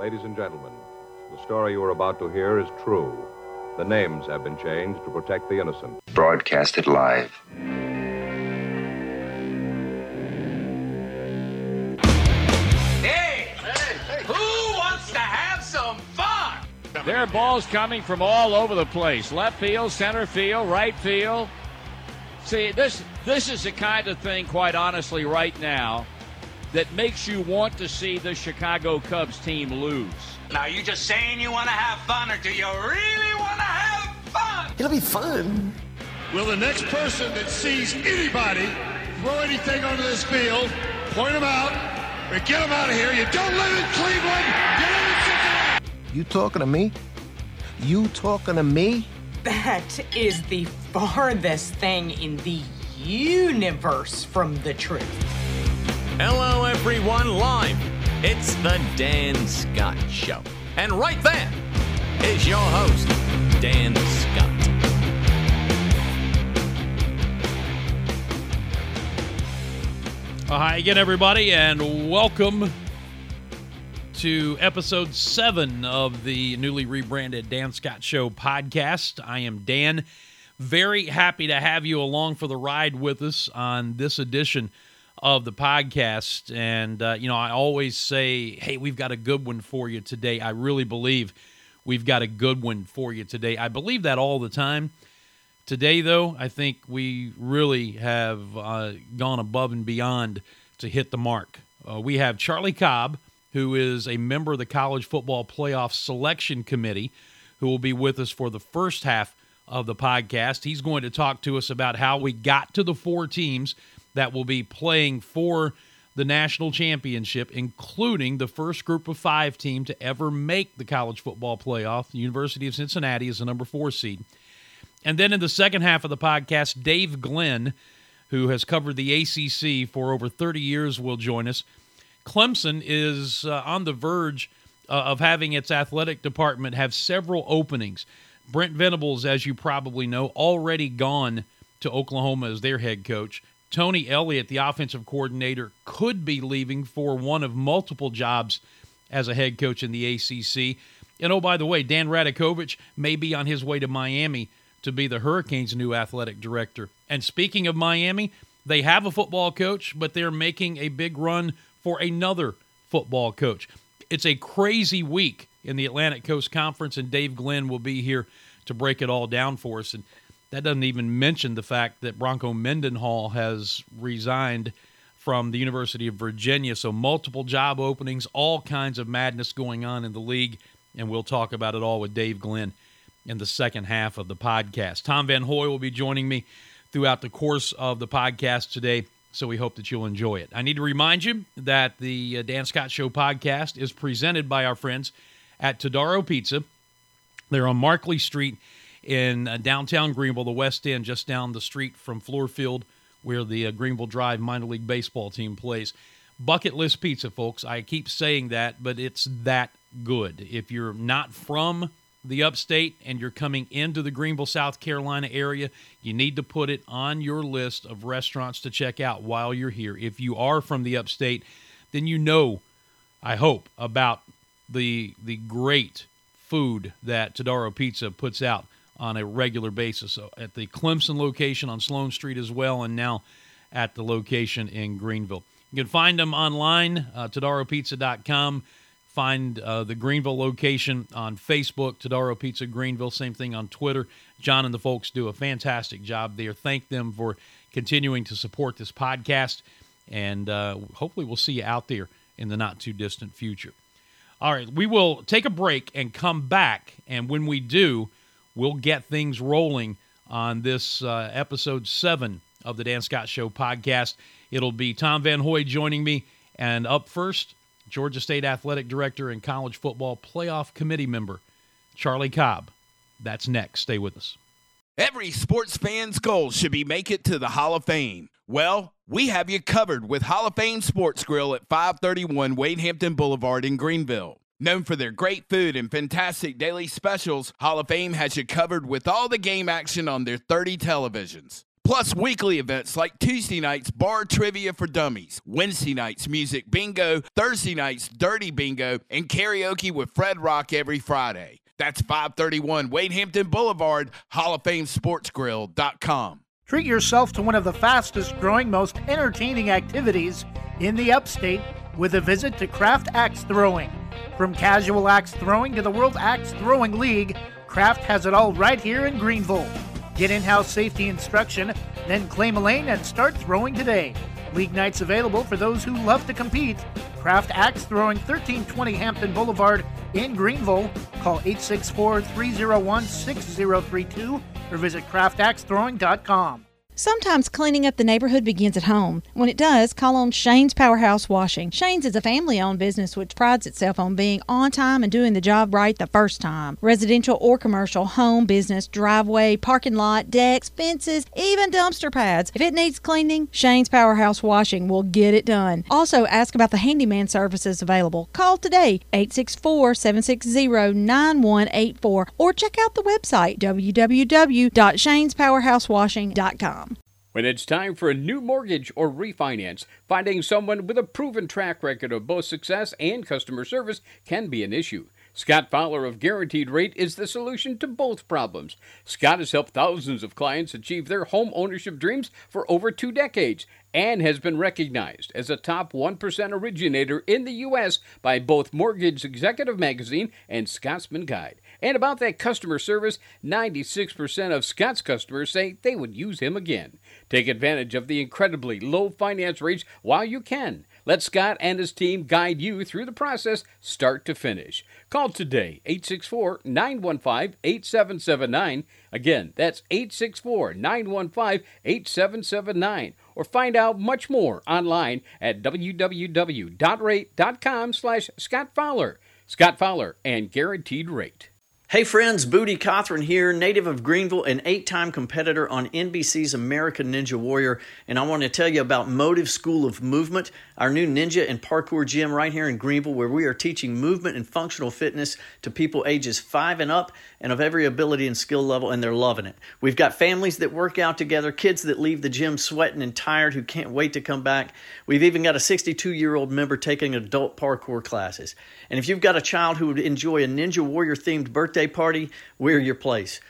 Ladies and gentlemen, the story you are about to hear is true. The names have been changed to protect the innocent. Broadcasted live. Hey! Who wants to have some fun? There are balls coming from all over the place. Left field, center field, right field. See, this this is the kind of thing, quite honestly, right now, that makes you want to see the Chicago Cubs team lose. Now, you just saying you want to have fun, or do you really want to have fun? It'll be fun. Will the next person that sees anybody throw anything onto this field, point them out, or get them out of here? You don't live in Cleveland. You live in Cincinnati. You talking to me? You talking to me? That is the farthest thing in the universe from the truth. Hello, everyone, live. It's the Dan Scott Show. And right there is your host, Dan Scott. Hi again, everybody, and welcome to episode seven of the newly rebranded Dan Scott Show podcast. I am Dan. Very happy to have you along for the ride with us on this edition of the podcast. And, uh, you know, I always say, hey, we've got a good one for you today. I really believe we've got a good one for you today. I believe that all the time. Today, though, I think we really have uh, gone above and beyond to hit the mark. Uh, we have Charlie Cobb, who is a member of the College Football Playoff Selection Committee, who will be with us for the first half of the podcast. He's going to talk to us about how we got to the four teams that will be playing for the national championship, including the first group of five team to ever make the college football playoff. The University of Cincinnati is the number four seed. And then in the second half of the podcast, Dave Glenn, who has covered the ACC for over 30 years, will join us. Clemson is uh, on the verge uh, of having its athletic department have several openings. Brent Venables, as you probably know, already gone to Oklahoma as their head coach. Tony Elliott, the offensive coordinator, could be leaving for one of multiple jobs as a head coach in the ACC. And oh, by the way, Dan Radakovich may be on his way to Miami to be the Hurricanes' new athletic director. And speaking of Miami, they have a football coach, but they're making a big run for another football coach. It's a crazy week in the Atlantic Coast Conference, and Dave Glenn will be here to break it all down for us. And that doesn't even mention the fact that Bronco Mendenhall has resigned from the University of Virginia. So, multiple job openings, all kinds of madness going on in the league. And we'll talk about it all with Dave Glenn in the second half of the podcast. Tom Van Hoy will be joining me throughout the course of the podcast today. So, we hope that you'll enjoy it. I need to remind you that the uh, Dan Scott Show podcast is presented by our friends at Todaro Pizza. They're on Markley Street in uh, downtown Greenville, the West End, just down the street from Fluor Field, where the uh, Greenville Drive minor league baseball team plays. Bucket list pizza, folks. I keep saying that, but it's that good. If you're not from the upstate and you're coming into the Greenville, South Carolina area, you need to put it on your list of restaurants to check out while you're here. If you are from the upstate, then you know, I hope, about the the great food that Todaro Pizza puts out on a regular basis so at the Clemson location on Sloan Street as well, and now at the location in Greenville. You can find them online, uh, TodaroPizza.com. Find uh, the Greenville location on Facebook, Todaro Pizza Greenville. Same thing on Twitter. John and the folks do a fantastic job there. Thank them for continuing to support this podcast, and uh, hopefully we'll see you out there in the not too distant future. All right, we will take a break and come back, and when we do, we'll get things rolling on this uh, episode seven of the Dan Scott Show podcast. It'll be Tom Van Hoy joining me, and up first, Georgia State Athletic Director and College Football Playoff Committee member, Charlie Cobb. That's next. Stay with us. Every sports fan's goal should be make it to the Hall of Fame. Well, we have you covered with Hall of Fame Sports Grill at 531 Wade Hampton Boulevard in Greenville. Known for their great food and fantastic daily specials, Hall of Fame has you covered with all the game action on their 30 televisions. plus weekly events like Tuesday nights bar trivia for dummies, Wednesday nights music bingo, Thursday nights dirty bingo, and karaoke with Fred Rock every Friday. That's 531 Wade Hampton Boulevard, Hall of Fame Sports Sportsgrill.com. Treat yourself to one of the fastest growing, most entertaining activities in the upstate with a visit to Craft Axe Throwing. From casual axe throwing to the World Axe Throwing League, Craft has it all right here in Greenville. Get in house safety instruction, then claim a lane and start throwing today. League nights available for those who love to compete. Craft Axe Throwing 1320 Hampton Boulevard in Greenville. Call 864 301 6032 or visit craftaxethrowing.com. Sometimes cleaning up the neighborhood begins at home. When it does, call on Shane's Powerhouse Washing. Shane's is a family owned business which prides itself on being on time and doing the job right the first time. Residential or commercial, home, business, driveway, parking lot, decks, fences, even dumpster pads. If it needs cleaning, Shane's Powerhouse Washing will get it done. Also, ask about the handyman services available. Call today 864 760 9184 or check out the website www.shanespowerhousewashing.com. When it's time for a new mortgage or refinance, finding someone with a proven track record of both success and customer service can be an issue. Scott Fowler of Guaranteed Rate is the solution to both problems. Scott has helped thousands of clients achieve their home ownership dreams for over two decades and has been recognized as a top 1% originator in the U.S. by both Mortgage Executive Magazine and Scotsman Guide. And about that customer service, 96% of Scott's customers say they would use him again. Take advantage of the incredibly low finance rates while you can. Let Scott and his team guide you through the process, start to finish. Call today, 864 915 8779. Again, that's 864 915 8779. Or find out much more online at www.rate.com slash Scott Fowler. Scott Fowler and Guaranteed Rate. Hey friends, Booty Cothran here, native of Greenville and eight time competitor on NBC's American Ninja Warrior. And I want to tell you about Motive School of Movement, our new ninja and parkour gym right here in Greenville, where we are teaching movement and functional fitness to people ages five and up and of every ability and skill level, and they're loving it. We've got families that work out together, kids that leave the gym sweating and tired who can't wait to come back. We've even got a 62 year old member taking adult parkour classes. And if you've got a child who would enjoy a Ninja Warrior themed birthday party, we're your place.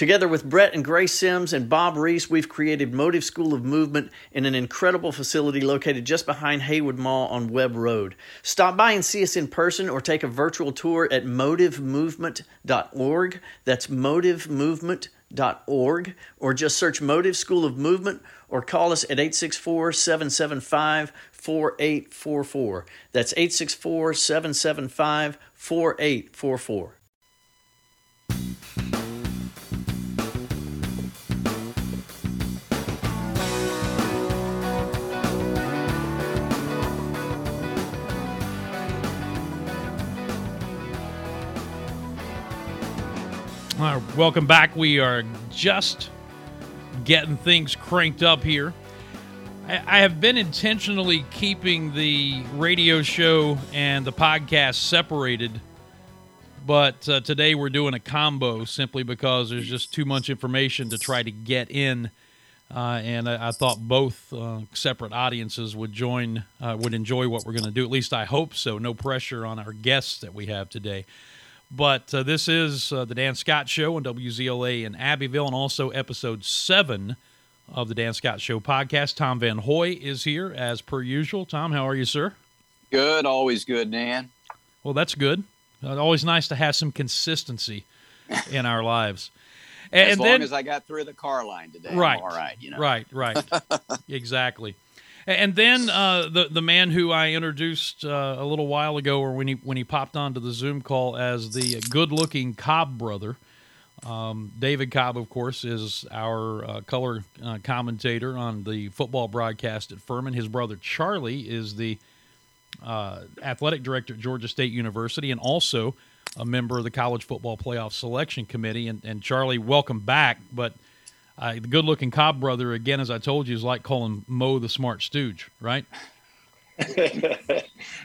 Together with Brett and Grace Sims and Bob Reese, we've created Motive School of Movement in an incredible facility located just behind Haywood Mall on Webb Road. Stop by and see us in person or take a virtual tour at motivemovement.org. That's motivemovement.org. Or just search Motive School of Movement or call us at 864 775 4844. That's 864 775 4844. Welcome back. We are just getting things cranked up here. I, have been intentionally keeping the radio show and the podcast separated, but uh, today we're doing a combo simply because there's just too much information to try to get in. Uh, and I, I, thought both uh, separate audiences would join, uh, would enjoy what we're going to do. At least I hope so. No pressure on our guests that we have today. But uh, this is uh, the Dan Scott Show on WZLA in Abbeville, and also episode seven of the Dan Scott Show podcast. Tom Van Hoy is here as per usual. Tom, how are you, sir? Good, always good, Dan. Well, that's good. Uh, always nice to have some consistency in our lives. And, as long then, as I got through the car line today, right, all right, you know, right, right, exactly. And then uh, the the man who I introduced uh, a little while ago, or when he when he popped onto the Zoom call as the good-looking Cobb brother, um, David Cobb, of course, is our uh, color uh, commentator on the football broadcast at Furman. His brother Charlie is the uh, athletic director at Georgia State University, and also a member of the college football playoff selection committee. And, and Charlie, welcome back, but uh, the good looking Cobb brother, again, as I told you, is like calling Mo the smart stooge, right?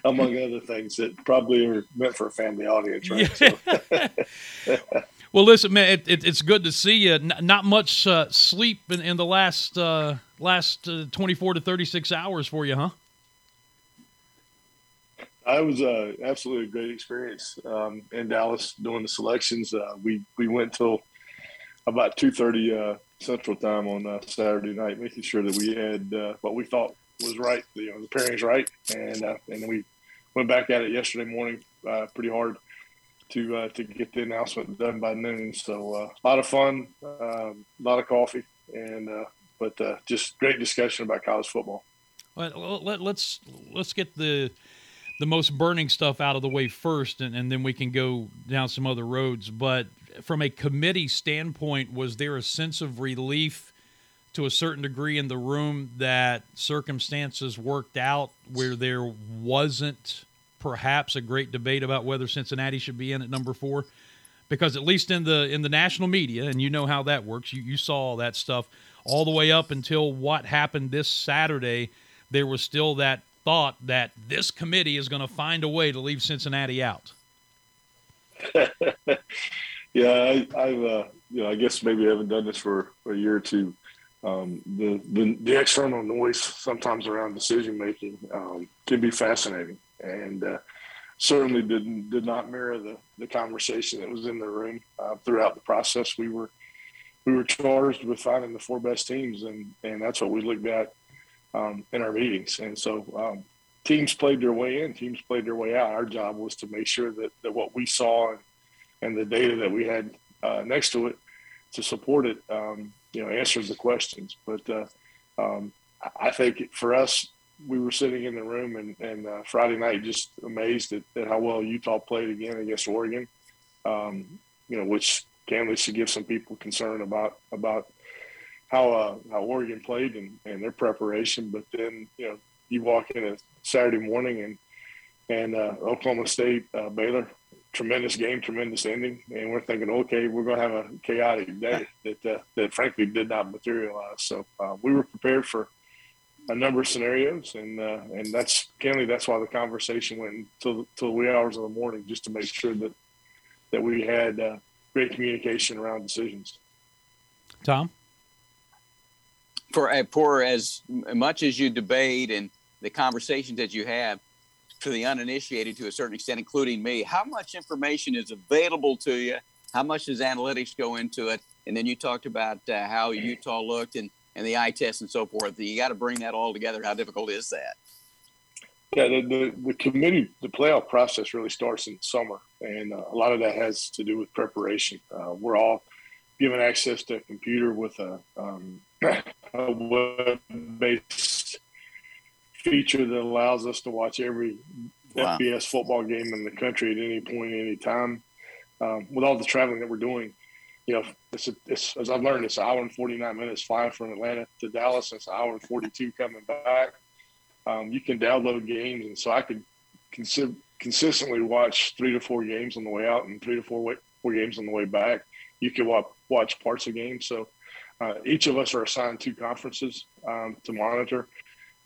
Among other things that probably are meant for a family audience, right? Yeah. So. Well, listen, man, it, it, it's good to see you. N- not much uh, sleep in, in, the last uh, last uh, 24 to 36 hours for you, huh? I was uh, absolutely a great experience um, in Dallas doing the selections. Uh, we we went till about 2:30 uh, Central Time on Saturday night, making sure that we had what we thought was right, you know, the pairings right, and and we went back at it yesterday morning pretty hard to uh, to get the announcement done by noon. So uh, a lot of fun, uh, a lot of coffee, and uh, but uh, just great discussion about college football. Well, let, let's let's get the the most burning stuff out of the way first, and, and then we can go down some other roads. But from a committee standpoint, was there a sense of relief? To a certain degree in the room, that circumstances worked out where there wasn't perhaps a great debate about whether Cincinnati should be in at number four, because at least in the in the national media, and you know how that works, you you saw all that stuff all the way up until what happened this Saturday. There was still that thought that this committee is going to find a way to leave Cincinnati out. yeah, I, have uh, you know, I guess maybe I haven't done this for a year or two. Um, the, the, the external noise sometimes around decision making um, can be fascinating and uh, certainly didn't did not mirror the the conversation that was in the room uh, throughout the process. We were we were charged with finding the four best teams, and and that's what we looked at um, in our meetings. And so um, teams played their way in, teams played their way out. Our job was to make sure that, that what we saw and, and the data that we had uh, next to it to support it, um, you know, answers the questions. But uh, um, I think for us, we were sitting in the room and, and uh, Friday night just amazed at, at, how well Utah played again against Oregon. Um, you know, which candidly should give some people concern about about how uh, how Oregon played and, and their preparation. But then you know you walk in a Saturday morning and and uh, Oklahoma State uh, Baylor, tremendous game, tremendous ending, and we're thinking, okay, we're going to have a chaotic day that uh, that frankly did not materialize. So uh, we were prepared for a number of scenarios, and uh, and that's candidly that's why the conversation went until till the wee hours of the morning, just to make sure that that we had uh, great communication around decisions. Tom, for uh, for as much as you debate and the conversations that you have to the uninitiated to a certain extent, including me, how much information is available to you? How much does analytics go into it? And then you talked about uh, how Utah looked and and the eye test and so forth. You got to bring that all together. How difficult is that? Yeah, the, the, the committee, the playoff process really starts in summer, and uh, a lot of that has to do with preparation. Uh, we're all given access to a computer with a, um, a web-based feature that allows us to watch every wow. FBS football game in the country at any point, any time. Um, with all the traveling that we're doing, you know, it's, a, it's, as I've learned, it's an hour and 49 minutes flying from Atlanta to Dallas. It's an hour and 42 coming back. Um, you can download games. And so I could consi- consistently watch three to four games on the way out and three to four, way, four games on the way back. You can watch, watch parts of games. So uh, each of us are assigned two conferences um, to monitor.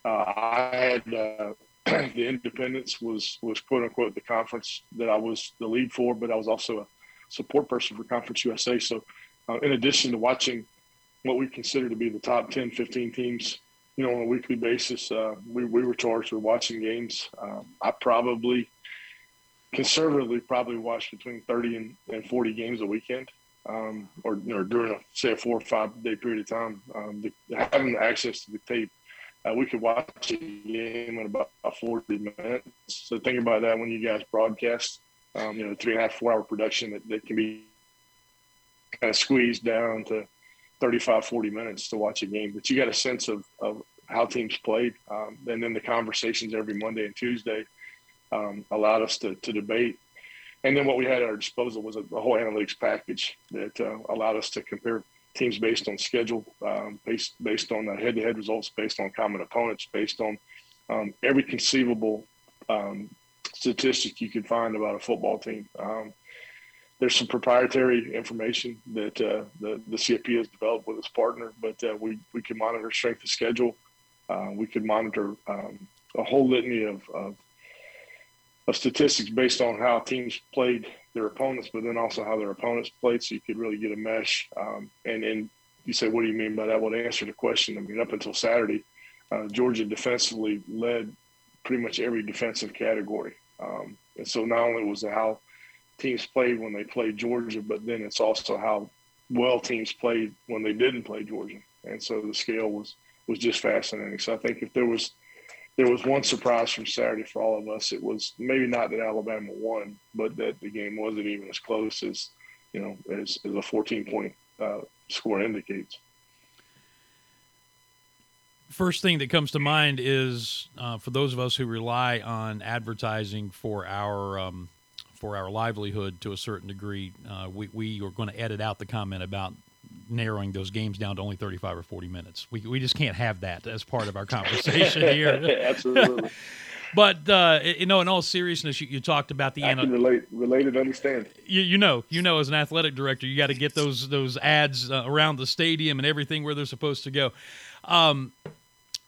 I had uh, the Independents was was quote unquote the conference that I was the lead for, but I was also a support person for Conference USA. So, uh, in addition to watching what we consider to be the top 10, 15 teams, you know, on a weekly basis, uh, we, we were charged with watching games. Um, I probably, conservatively, probably watched between 30 and, and 40 games a weekend. Um, or, or during a say a four or five day period of time, um, the, having access to the tape, uh, we could watch a game in about 40 minutes. So think about that when you guys broadcast um, you know, three and a half, four hour production that, that can be kind of squeezed down to 35, 40 minutes to watch a game. But you got a sense of, of how teams played. Um, and then the conversations every Monday and Tuesday um, allowed us to, to debate. And then what we had at our disposal was a, a whole analytics package that uh, allowed us to compare teams based on schedule, um, based based on head to head results, based on common opponents, based on um, every conceivable um, statistic you could find about a football team. Um, there's some proprietary information that uh, the, the CFP has developed with its partner, but uh, we, we can monitor strength of schedule. Uh, we could monitor um, a whole litany of, of, of statistics based on how teams played their opponents, but then also how their opponents played, so you could really get a mesh. Um, and and you say, what do you mean by that? Well, to answer the question, I mean, up until Saturday, uh, Georgia defensively led pretty much every defensive category. Um, and so not only was it how teams played when they played Georgia, but then it's also how well teams played when they didn't play Georgia. And so the scale was was just fascinating. So I think if there was there was one surprise from Saturday for all of us, it was maybe not that Alabama won, but that the game wasn't even as close as you know as, as a 14 point uh, score indicates. First thing that comes to mind is uh, for those of us who rely on advertising for our um, for our livelihood to a certain degree, uh, we, we are going to edit out the comment about narrowing those games down to only 35 or 40 minutes. We, we just can't have that as part of our conversation here. Absolutely. but uh, you know, in all seriousness, you, you talked about the I can relate, related, understand. You, you know, you know, as an athletic director, you got to get those those ads uh, around the stadium and everything where they're supposed to go. Um,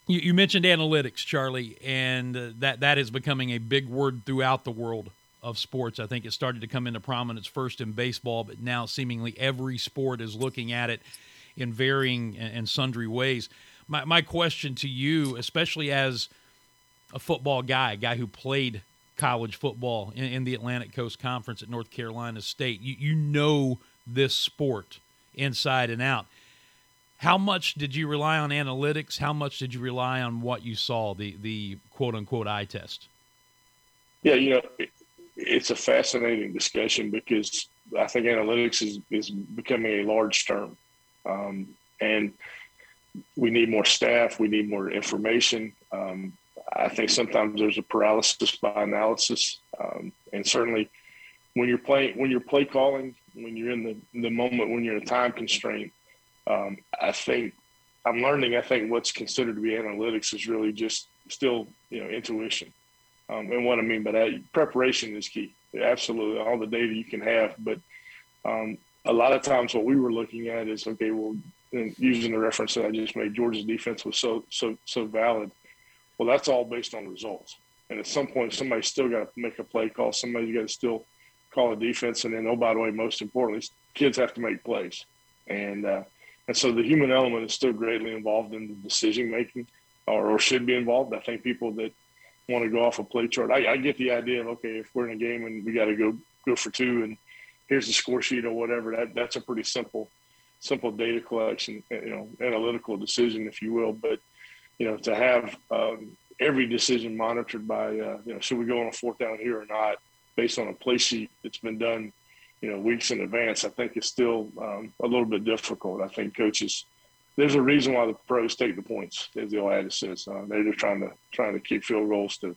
you, you, mentioned analytics, Charlie, and uh, that that is becoming a big word throughout the world of sports. I think it started to come into prominence first in baseball, but now seemingly every sport is looking at it in varying and sundry ways. My, my question to you, especially as a football guy, a guy who played college football in, in the Atlantic Coast Conference at North Carolina State, you, you know this sport inside and out. How much did you rely on analytics? How much did you rely on what you saw, the, the quote unquote eye test? Yeah, you know, it's a fascinating discussion because I think analytics is, is becoming a large term. Um, and we need more staff, we need more information. Um, I think sometimes there's a paralysis by analysis. Um, and certainly when you're playing, when you're play calling, when you're in the, the moment, when you're in a time constraint, um, I think I'm learning, I think what's considered to be analytics is really just still, you know, intuition. Um, and what I mean by that, preparation is key. Absolutely, all the data you can have, but um, a lot of times what we were looking at is okay. Well, using the reference that I just made, Georgia's defense was so so so valid. Well, that's all based on results. And at some point, somebody's still got to make a play call. Somebody's got to still call a defense. And then, oh, by the way, most importantly, kids have to make plays. And uh, and so the human element is still greatly involved in the decision making, or, or should be involved. I think people that want to go off a play chart. I, I get the idea of okay, if we're in a game and we got to go go for two, and here's the score sheet or whatever. That that's a pretty simple simple data collection, you know, analytical decision, if you will. But you know, to have um, every decision monitored by uh, you know, should we go on a fourth down here or not, based on a play sheet that's been done, you know, weeks in advance, I think is still um, a little bit difficult. I think coaches there's a reason why the pros take the points, as the old adage says. Uh, they're just trying to trying to keep field goals to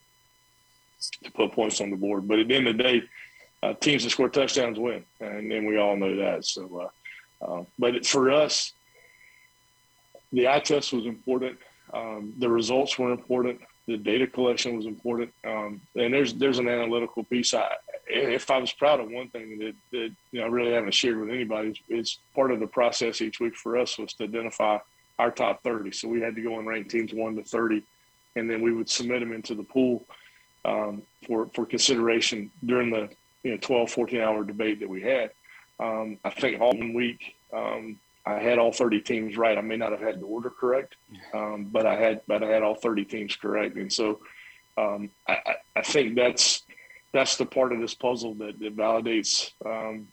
to put points on the board. But at the end of the day, uh, teams that score touchdowns win, and, and we all know that. So, uh, uh but for us, the eye test was important. Um, the results were important. The data collection was important. Um, and there's there's an analytical piece. I, if I was proud of one thing that, that you know I really haven't shared with anybody, it's part of the process each week for us was to identify our top 30. So we had to go and rank teams one to 30, and then we would submit them into the pool um, for for consideration during the you know 12, 14 hour debate that we had. Um, I think all one week um, I had all 30 teams right. I may not have had the order correct, um, but I had but I had all 30 teams correct, and so um, I, I think that's that's the part of this puzzle that, that validates um,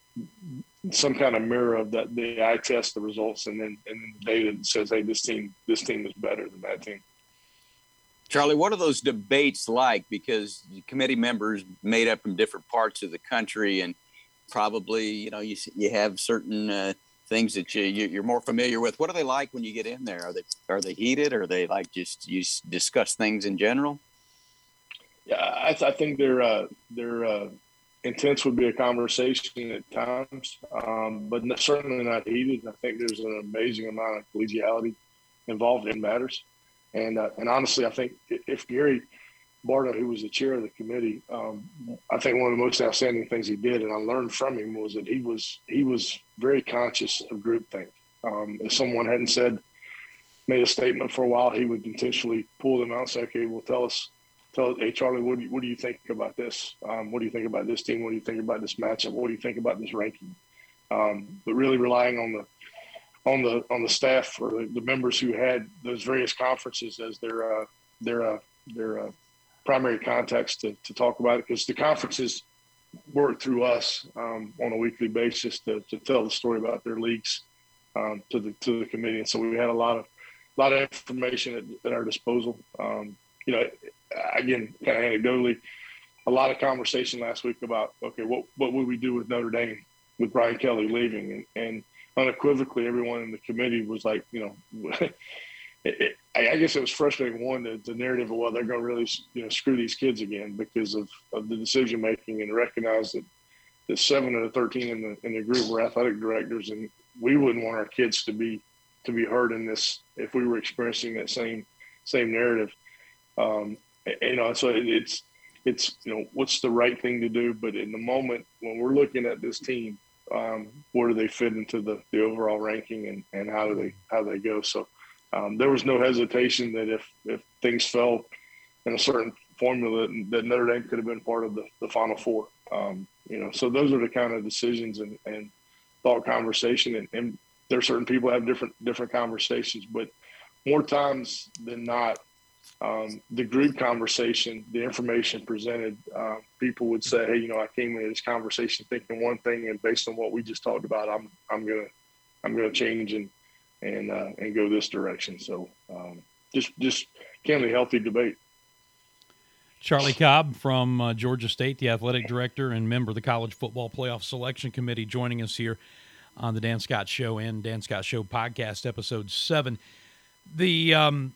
some kind of mirror of that the eye test the results and then and then the data that says hey this team this team is better than that team. Charlie what are those debates like? Because committee members made up from different parts of the country and probably you know you, you have certain uh, things that you, you are more familiar with. What are they like when you get in there? Are they are they heated? Are they like just you discuss things in general yeah, I, I think their uh, their uh, intense would be a conversation at times, um, but certainly not heated. I think there's an amazing amount of collegiality involved in matters, and uh, and honestly, I think if Gary Barta, who was the chair of the committee, um, I think one of the most outstanding things he did, and I learned from him, was that he was he was very conscious of groupthink. Um, if someone hadn't said made a statement for a while, he would intentionally pull them out and say, "Okay, well, tell us." Tell, hey Charlie, what do you, what do you think about this? Um, what do you think about this team? What do you think about this matchup? What do you think about this ranking? Um, but really relying on the on the on the staff or the, the, members who had those various conferences as their uh, their uh, their uh, primary contacts to, to talk about it because the conferences work through us um, on a weekly basis to, to tell the story about their leagues um, to the to the committee and so we had a lot of a lot of information at, at our disposal um, you know again kind of anecdotally a lot of conversation last week about okay what what would we do with Notre Dame with Brian Kelly leaving and, and unequivocally everyone in the committee was like you know it, it, I guess it was frustrating. One, the, the narrative of well, they're going to really you know screw these kids again because of, of the decision making, and recognize that that seven of the thirteen in the in the group were athletic directors, and we wouldn't want our kids to be to be heard in this if we were experiencing that same same narrative. Um, you know, so it's it's you know what's the right thing to do, but in the moment when we're looking at this team, um, where do they fit into the, the overall ranking, and, and how do they how they go? So um, there was no hesitation that if, if things fell in a certain formula, that Notre Dame could have been part of the, the Final Four. Um, you know, so those are the kind of decisions and, and thought conversation. And, and there are certain people have different different conversations, but more times than not, um, the group conversation, the information presented, uh, people would say, "Hey, you know, I came into this conversation thinking one thing, and based on what we just talked about, I'm I'm gonna I'm gonna change and and uh, and go this direction. So um, just just can be healthy debate. Charlie Cobb from uh, Georgia State, the athletic director and member of the College Football Playoff Selection Committee, joining us here on the Dan Scott Show and Dan Scott Show podcast, episode seven. The um,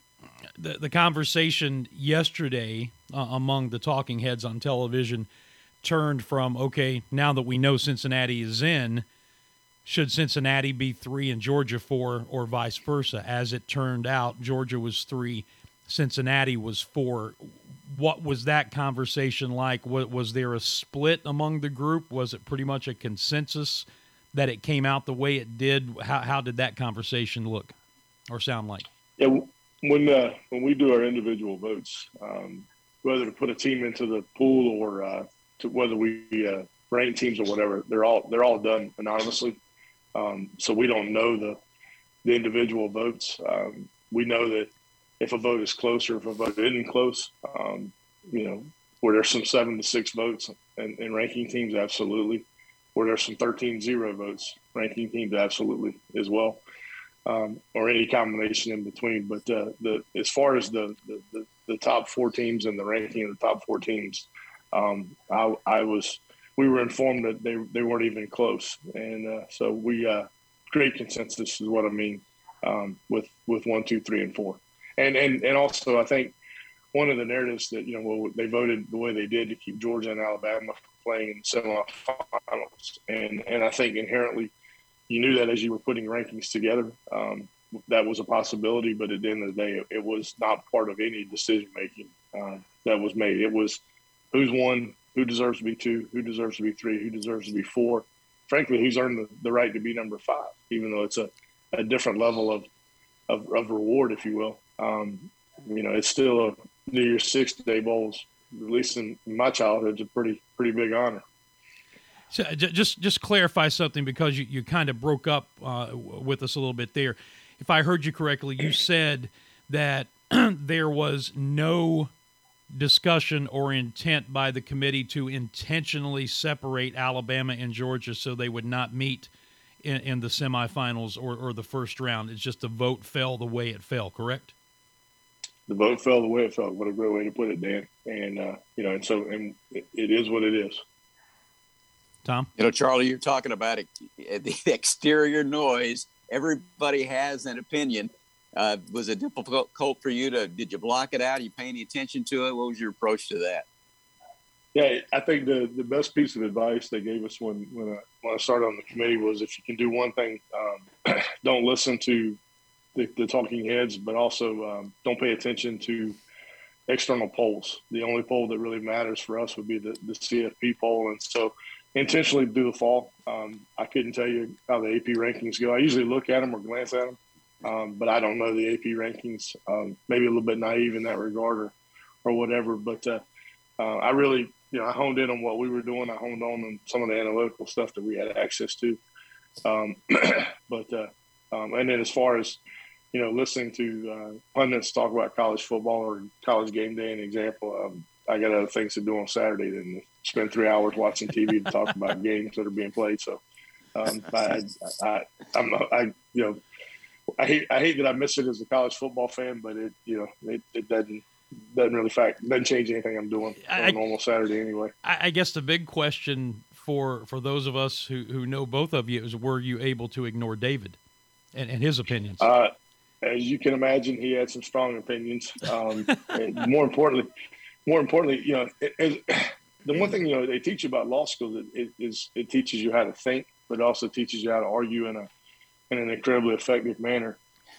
the, the conversation yesterday uh, among the talking heads on television turned from okay, now that we know Cincinnati is in should Cincinnati be three and Georgia four, or vice versa. As it turned out, Georgia was three, Cincinnati was four. What was that conversation like? Was, was there a split among the group? Was it pretty much a consensus that it came out the way it did? How, how did that conversation look or sound like? Yeah, when uh, when we do our individual votes, um, whether to put a team into the pool or uh, to whether we uh, rank teams or whatever, they're all they're all done anonymously. Um, so we don't know the the individual votes. Um, we know that if a vote is close or if a vote isn't close, um, you know, where there's some seven to six votes in, in ranking teams, absolutely. Where there's some 13-0 votes, ranking teams, absolutely as well, um, or any combination in between. But uh, the as far as the, the, the, the, top four teams and the ranking of the top four teams, um, I, I was we were informed that they they weren't even close, and uh, so we uh, great consensus is what I mean um, with with one, two, three, and four, and and and also I think one of the narratives that you know well, they voted the way they did to keep Georgia and Alabama playing in semifinals, and and I think inherently you knew that as you were putting rankings together. Um, that was a possibility, but at the end of the day, it, it was not part of any decision making uh, that was made. It was who's one, who deserves to be two, who deserves to be three, who deserves to be four. Frankly, who's earned the, the right to be number five, even though it's a, a different level of, of, of reward, if you will. Um, you know, it's still a New Year's Six Day Bowls, at least in my childhood, it's a pretty pretty big honor. So just just clarify something because you, you kind of broke up uh, with us a little bit there. If I heard you correctly, you said that there was no discussion or intent by the committee to intentionally separate Alabama and Georgia so they would not meet in, in the semifinals or, or the first round. It's just the vote fell the way it fell, correct? The vote fell the way it fell. What a great way to put it, Dan. And, uh, you know, and so and it, it is what it is. Tom? You know, Charlie, you're talking about the exterior noise. Everybody has an opinion. Uh, was it difficult for you to? Did you block it out? Are you pay any attention to it? What was your approach to that? Yeah, I think the the best piece of advice they gave us when when I, when I started on the committee was if you can do one thing, um, don't listen to the, the, talking heads, but also um, don't pay attention to external polls. The only poll that really matters for us would be the, the CFP poll, and so intentionally do the fall. Um, I couldn't tell you how the AP rankings go. I usually look at them or glance at them, um, but I don't know the AP rankings. Um, maybe a little bit naive in that regard, or, or whatever. But uh, uh, I really, you know, I honed in on what we were doing. I honed on some of the analytical stuff that we had access to. Um, but uh, um, and then as far as you know, listening to uh, pundits talk about college football or college game day, an example, um, I got other things to do on Saturday than spend three hours watching TV to talk about games that are being played. So um, I, I, I'm, I, you know, I hate, I hate that I miss it as a college football fan, but it, you know, it, it doesn't, doesn't really fact, doesn't change anything I'm doing on a normal Saturday anyway. I, I guess the big question for for those of us who, who know both of you is were you able to ignore David and, and his opinions? Uh, as you can imagine, he had some strong opinions. Um, more importantly, more importantly, you know, it, it, the one thing you know they teach you about law school is it, it teaches you how to think, but it also teaches you how to argue in a in an incredibly effective manner.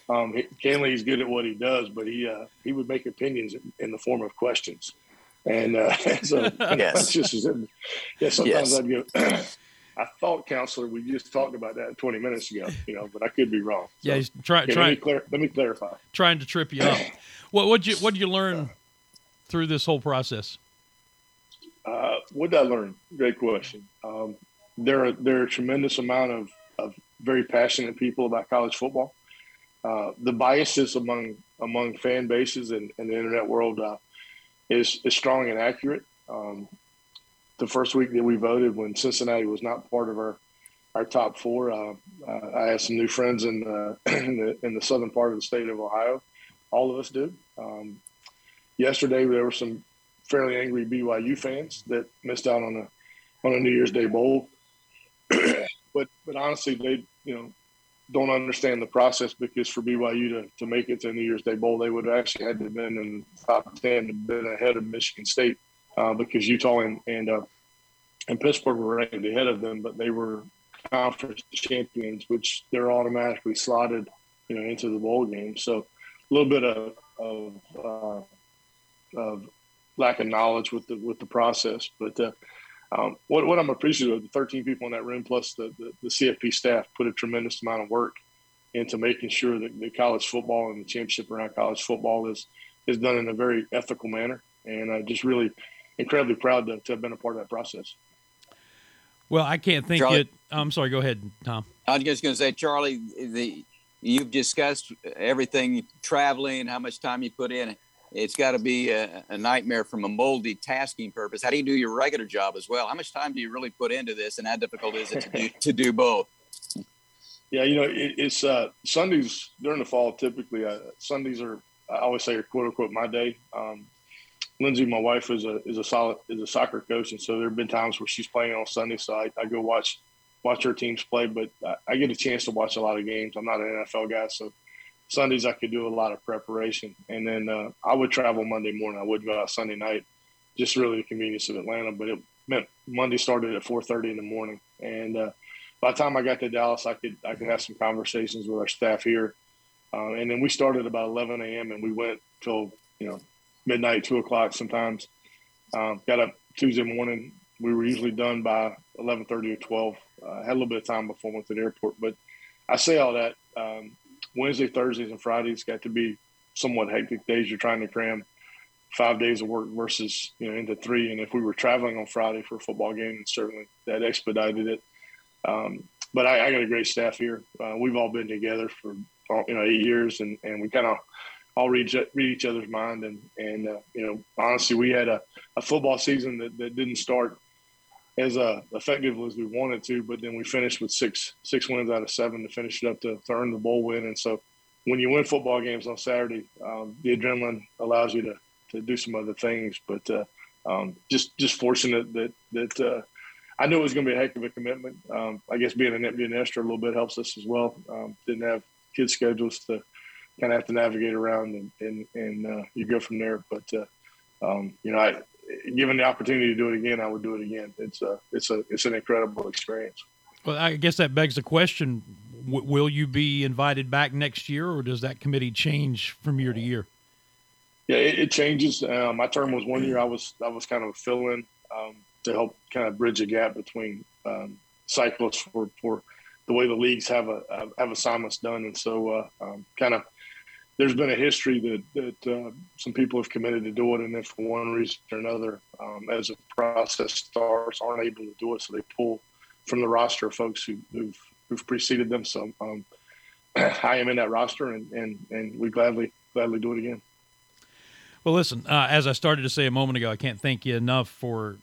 Um, Kenley is good at what he does, but he uh, he would make opinions in, in, the form of questions, and uh, so yes. just yeah. Sometimes yes. I'd go. I thought, counselor, we just talked about that 20 minutes ago, you know, but I could be wrong. So, yeah, he's try, okay, trying. Let, clar- let me, clarify. Trying to trip you up. what what you what did you learn through this whole process? Uh, what did I learn? Great question. Um, there are there are a tremendous amount of, of very passionate people about college football. Uh, the biases among among fan bases and, and the internet world uh, is is strong and accurate. Um, the first week that we voted, when Cincinnati was not part of our our top four, uh, uh I had some new friends in the, in the, in the southern part of the state of Ohio. All of us did. Um, yesterday, there were some fairly angry BYU fans that missed out on a on a New Year's Day bowl. but but honestly, they you know don't understand the process because for BYU to, to make it to New Year's Day bowl, they would have actually had to have been in the top ten to been ahead of Michigan State uh, because Utah and and, uh, and Pittsburgh were ranked ahead of them, but they were conference champions, which they're automatically slotted you know into the bowl game. So a little bit of of, uh, of lack of knowledge with the with the process, but uh, um, what, what I'm appreciative of the 13 people in that room plus the, the, the, CFP staff put a tremendous amount of work into making sure that the college football and the championship around college football is is done in a very ethical manner. And I'm just really incredibly proud to, to have been a part of that process. Well, I can't think Charlie, it. I'm sorry. Go ahead, Tom. I was just going to say, Charlie, the you've discussed everything traveling, how much time you put in it's got to be a, a, nightmare from a moldy tasking purpose. How do you do your regular job as well? How much time do you really put into this, and how difficult is it to do, to do both? Yeah, you know, it, it's uh, Sundays during the fall. Typically, uh, Sundays are I always say are quote unquote my day. Um, Lindsay, my wife, is a is a solid is a soccer coach, and so there have been times where she's playing on Sunday, so I, I go watch watch her teams play. But I, I get a chance to watch a lot of games. I'm not an NFL guy, so Sundays I could do a lot of preparation, and then uh, I would travel Monday morning. I would go out Sunday night, just really the convenience of Atlanta. But it meant Monday started at 4:30 in the morning, and uh, by the time I got to Dallas, I could I could have some conversations with our staff here, uh, and then we started about 11 a.m. and we went till you know midnight, two o'clock sometimes. Um, got up Tuesday morning. We were usually done by 11:30 or 12. Uh, had a little bit of time before I went to the airport, but I say all that. Um, Wednesday, Thursdays, and Fridays got to be somewhat hectic days. You're trying to cram five days of work versus you know into three. And if we were traveling on Friday for a football game, certainly that expedited it. Um, but I, I, got a great staff here. Uh, we've all been together for you know eight years, and, and we kind of all read, read each other's mind. And and uh, you know honestly, we had a, a football season that, that didn't start as uh, effective as we wanted to, but then we finished with six six wins out of seven to finish it up to, to earn the bowl win. And so, when you win football games on Saturday, um, the adrenaline allows you to to do some other things. But uh, um, just just fortunate that that uh, I knew it was going to be a heck of a commitment. Um, I guess being an empty nester a little bit helps us as well. Um, didn't have kids schedules to kind of have to navigate around, and and, and uh, you go from there. But uh, um, you know, I given the opportunity to do it again, I would do it again. It's a it's a it's an incredible experience. Well, I guess that begs the question: w- Will you be invited back next year, or does that committee change from year to year? Yeah, it, it changes. Uh, my term was one year. I was I was kind of filling um, to help kind of bridge a gap between um, cyclists for for the way the leagues have a have assignments done, and so uh, um, kind of there's been a history that that uh, some people have committed to do it, and then for one reason or another, um, as the process starts, aren't able to do it, so they pull from the roster of folks who, who've who've preceded them. So um, I am in that roster, and and and we gladly gladly do it again. Well, listen, uh, as I started to say a moment ago, I can't thank you enough for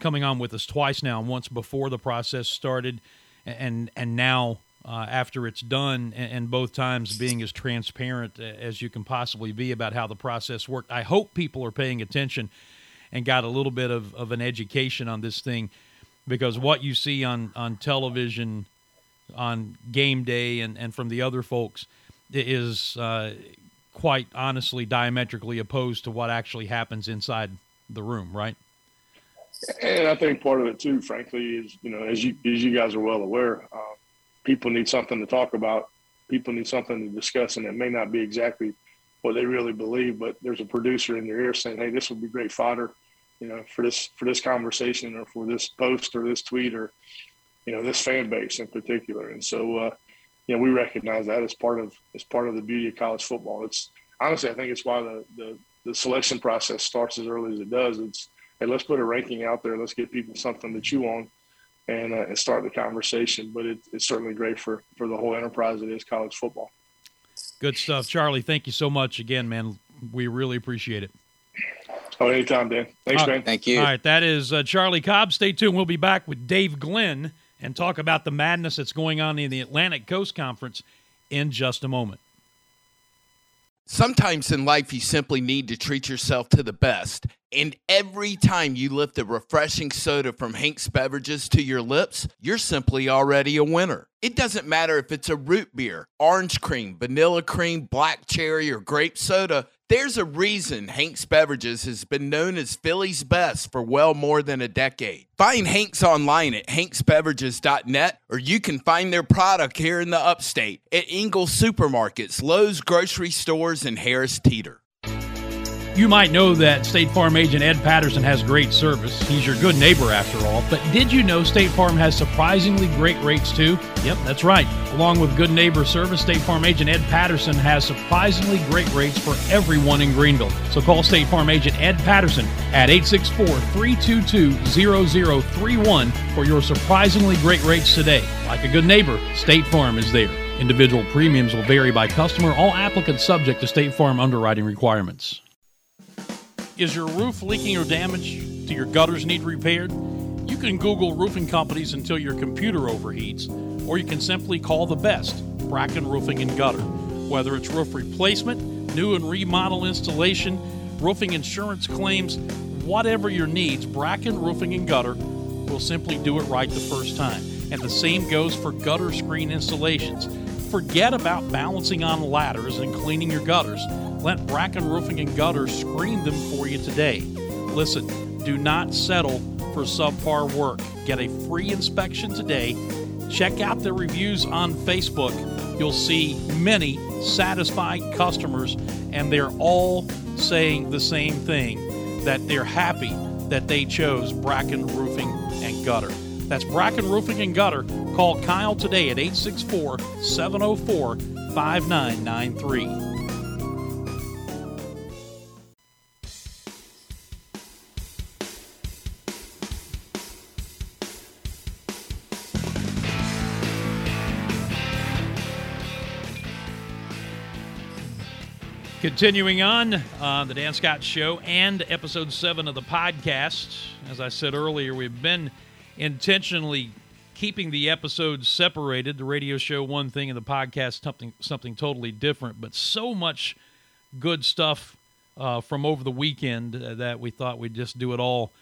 coming on with us twice now, once before the process started, and and now uh, after it's done, and, and, both times being as transparent as you can possibly be about how the process worked. I hope people are paying attention and got a little bit of, of an education on this thing, because what you see on on television, on game day, and and from the other folks is. Uh, quite honestly diametrically opposed to what actually happens inside the room, right? And I think part of it too, frankly, is you know as you as you guys are well aware, uh, people need something to talk about. People need something to discuss, and it may not be exactly what they really believe, but there's a producer in their ear saying, "Hey, this would be great fodder, you know, for this for this conversation or for this post or this tweet or you know this fan base in particular." And so, uh, you know, we recognize that as part of as part of the beauty of college football. It's honestly, I think it's why the the, the selection process starts as early as it does. It's hey, let's put a ranking out there. Let's give people something to chew on and, uh, and start the conversation. But it, it's certainly great for, for the whole enterprise that is college football. Good stuff. Charlie, thank you so much again, man. We really appreciate it. Oh, anytime, Dan. Thanks, man. Thank you. All right, that is uh, Charlie Cobb. Stay tuned. We'll be back with Dave Glenn and talk about the madness that's going on in the Atlantic Coast Conference in just a moment. Sometimes in life, you simply need to treat yourself to the best. And every time you lift a refreshing soda from Hank's Beverages to your lips, you're simply already a winner. It doesn't matter if it's a root beer, orange cream, vanilla cream, black cherry, or grape soda. There's a reason Hank's Beverages has been known as Philly's best for well more than a decade. Find Hank's online at hanksbeverages.net or you can find their product here in the upstate at Ingles Supermarkets, Lowe's grocery stores, and Harris Teeter. You might know that State Farm agent Ed Patterson has great service. He's your good neighbor after all. But did you know State Farm has surprisingly great rates too? Yep, that's right. Along with good neighbor service, State Farm agent Ed Patterson has surprisingly great rates for everyone in Greenville. So call State Farm agent Ed Patterson at 864 322 0031 for your surprisingly great rates today. Like a good neighbor, State Farm is there. Individual premiums will vary by customer, all applicants subject to State Farm underwriting requirements. Is your roof leaking or damaged? Do your gutters need repaired? You can Google roofing companies until your computer overheats, or you can simply call the best Bracken Roofing and Gutter. Whether it's roof replacement, new and remodel installation, roofing insurance claims, whatever your needs, Bracken Roofing and Gutter will simply do it right the first time. And the same goes for gutter screen installations. Forget about balancing on ladders and cleaning your gutters. Let Bracken Roofing and Gutters screen them for you today. Listen, do not settle for subpar work. Get a free inspection today. Check out the reviews on Facebook. You'll see many satisfied customers, and they're all saying the same thing that they're happy that they chose Bracken Roofing and Gutter. That's Bracken Roofing and Gutter. Call Kyle today at 864 704 5993. Continuing on, uh, the Dan Scott Show and episode seven of the podcast. As I said earlier, we've been intentionally keeping the episodes separated. The radio show one thing, and the podcast something something totally different. But so much good stuff uh, from over the weekend uh, that we thought we'd just do it all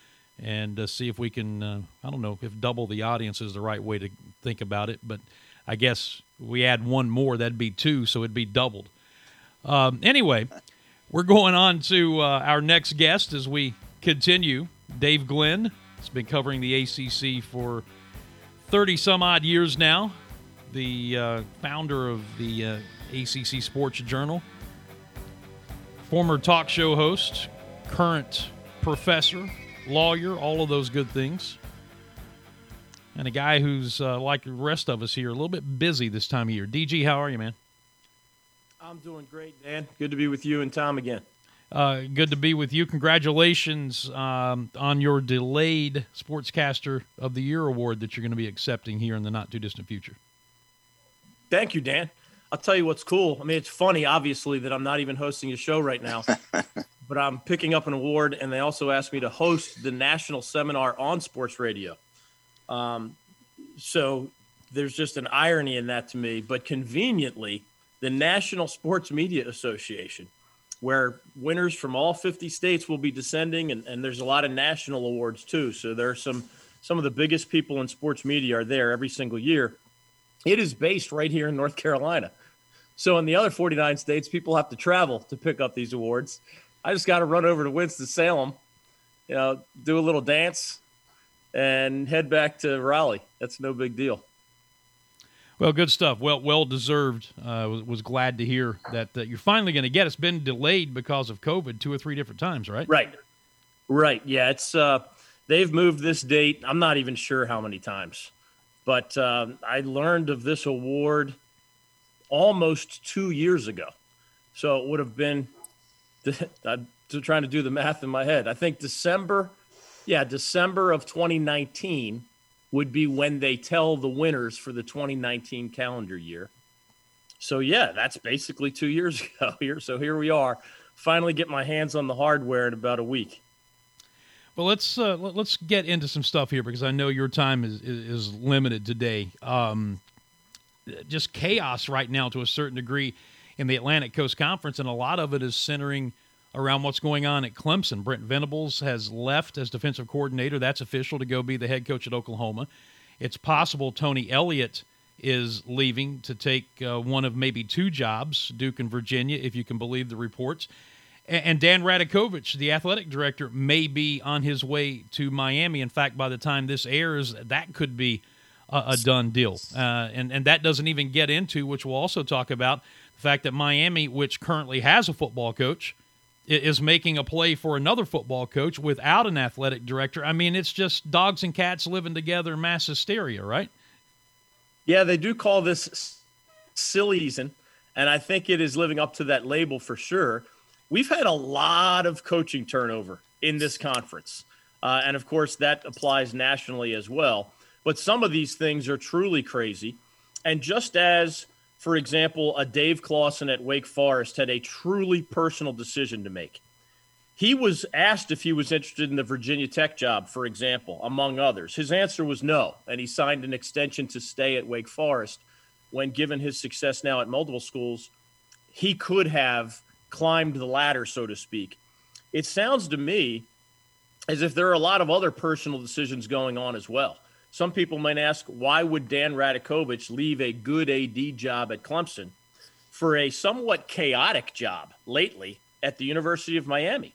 and uh, see if we can. Uh, I don't know if double the audience is the right way to think about it, but I guess we add one more, that'd be two, so it'd be doubled. Um, anyway, we're going on to uh, our next guest as we continue. Dave Glenn has been covering the ACC for 30 some odd years now, the uh, founder of the uh, ACC Sports Journal, former talk show host, current professor, lawyer, all of those good things. And a guy who's, uh, like the rest of us here, a little bit busy this time of year. DG, how are you, man? I'm doing great, Dan. Good to be with you and Tom again. Uh, good to be with you. Congratulations um, on your delayed Sportscaster of the Year award that you're going to be accepting here in the not too distant future. Thank you, Dan. I'll tell you what's cool. I mean, it's funny, obviously, that I'm not even hosting a show right now, but I'm picking up an award, and they also asked me to host the national seminar on sports radio. Um, so there's just an irony in that to me. But conveniently, the National Sports Media Association, where winners from all 50 states will be descending, and, and there's a lot of national awards too. So there are some some of the biggest people in sports media are there every single year. It is based right here in North Carolina. So in the other 49 states, people have to travel to pick up these awards. I just got to run over to Winston-Salem, you know, do a little dance, and head back to Raleigh. That's no big deal. Well, good stuff. Well, well deserved. Uh, was, was glad to hear that, that you're finally going to get. It's been delayed because of COVID two or three different times, right? Right. Right. Yeah. It's uh, they've moved this date. I'm not even sure how many times, but uh, I learned of this award almost two years ago. So it would have been. I'm trying to do the math in my head. I think December, yeah, December of 2019 would be when they tell the winners for the 2019 calendar year. So yeah, that's basically two years ago here. So here we are, finally get my hands on the hardware in about a week. Well, let's uh, let's get into some stuff here because I know your time is is, limited today. Um, just chaos right now to a certain degree in the Atlantic Coast Conference, and a lot of it is centering around what's going on at Clemson. Brent Venables has left as defensive coordinator. That's official to go be the head coach at Oklahoma. It's possible Tony Elliott is leaving to take uh, one of maybe two jobs, Duke and Virginia, if you can believe the reports. And, Dan Radakovich, the athletic director, may be on his way to Miami. In fact, by the time this airs, that could be a, a done deal. Uh, and, and that doesn't even get into, which we'll also talk about, the fact that Miami, which currently has a football coach, is making a play for another football coach without an athletic director. I mean, it's just dogs and cats living together, mass hysteria, right? Yeah, they do call this silly season, and I think it is living up to that label for sure. We've had a lot of coaching turnover in this conference, uh, and of course that applies nationally as well. But some of these things are truly crazy, and just as for example, a Dave Clawson at Wake Forest had a truly personal decision to make. He was asked if he was interested in the Virginia Tech job, for example, among others. His answer was no, and he signed an extension to stay at Wake Forest. When given his success now at multiple schools, he could have climbed the ladder, so to speak. It sounds to me as if there are a lot of other personal decisions going on as well. Some people might ask, why would Dan Radakovich leave a good AD job at Clemson for a somewhat chaotic job lately at the University of Miami,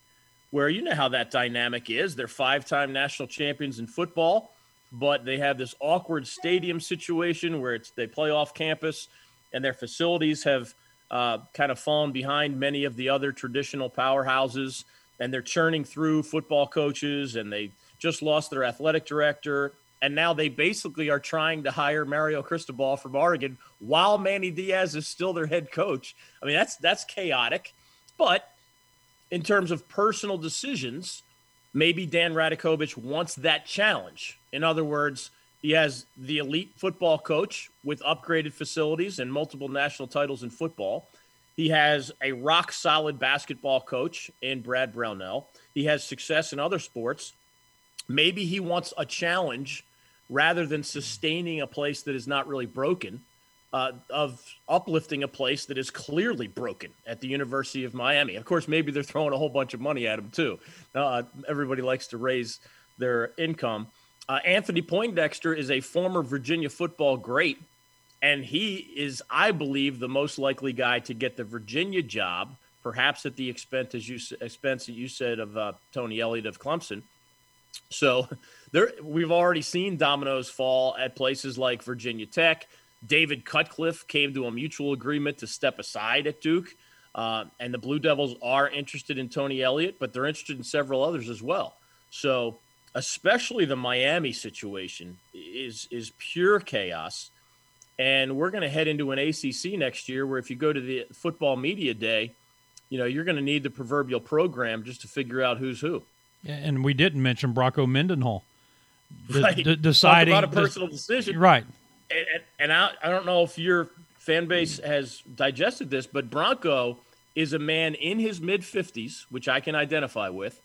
where you know how that dynamic is. They're five time national champions in football, but they have this awkward stadium situation where it's, they play off campus and their facilities have uh, kind of fallen behind many of the other traditional powerhouses. And they're churning through football coaches and they just lost their athletic director and now they basically are trying to hire Mario Cristobal from Oregon while Manny Diaz is still their head coach. I mean, that's that's chaotic. But in terms of personal decisions, maybe Dan Radakovich wants that challenge. In other words, he has the elite football coach with upgraded facilities and multiple national titles in football. He has a rock solid basketball coach in Brad Brownell. He has success in other sports. Maybe he wants a challenge rather than sustaining a place that is not really broken, uh, of uplifting a place that is clearly broken at the University of Miami. Of course, maybe they're throwing a whole bunch of money at him too. Uh, everybody likes to raise their income. Uh, Anthony Poindexter is a former Virginia football great, and he is, I believe, the most likely guy to get the Virginia job, perhaps at the expense, as you expense that you said of uh, Tony Elliott of Clemson. So there we've already seen dominoes fall at places like Virginia Tech. David Cutcliffe came to a mutual agreement to step aside at Duke. Uh, and the Blue Devils are interested in Tony Elliott, but they're interested in several others as well. So, especially the Miami situation is is pure chaos. And we're going to head into an ACC next year where if you go to the football media day, you know, you're going to need the proverbial program just to figure out who's who. Yeah, and we didn't mention Bronco Mendenhall. De- right. de- deciding Talk about a personal decision. Right. And, and, and I, I don't know if your fan base has digested this, but Bronco is a man in his mid 50s, which I can identify with,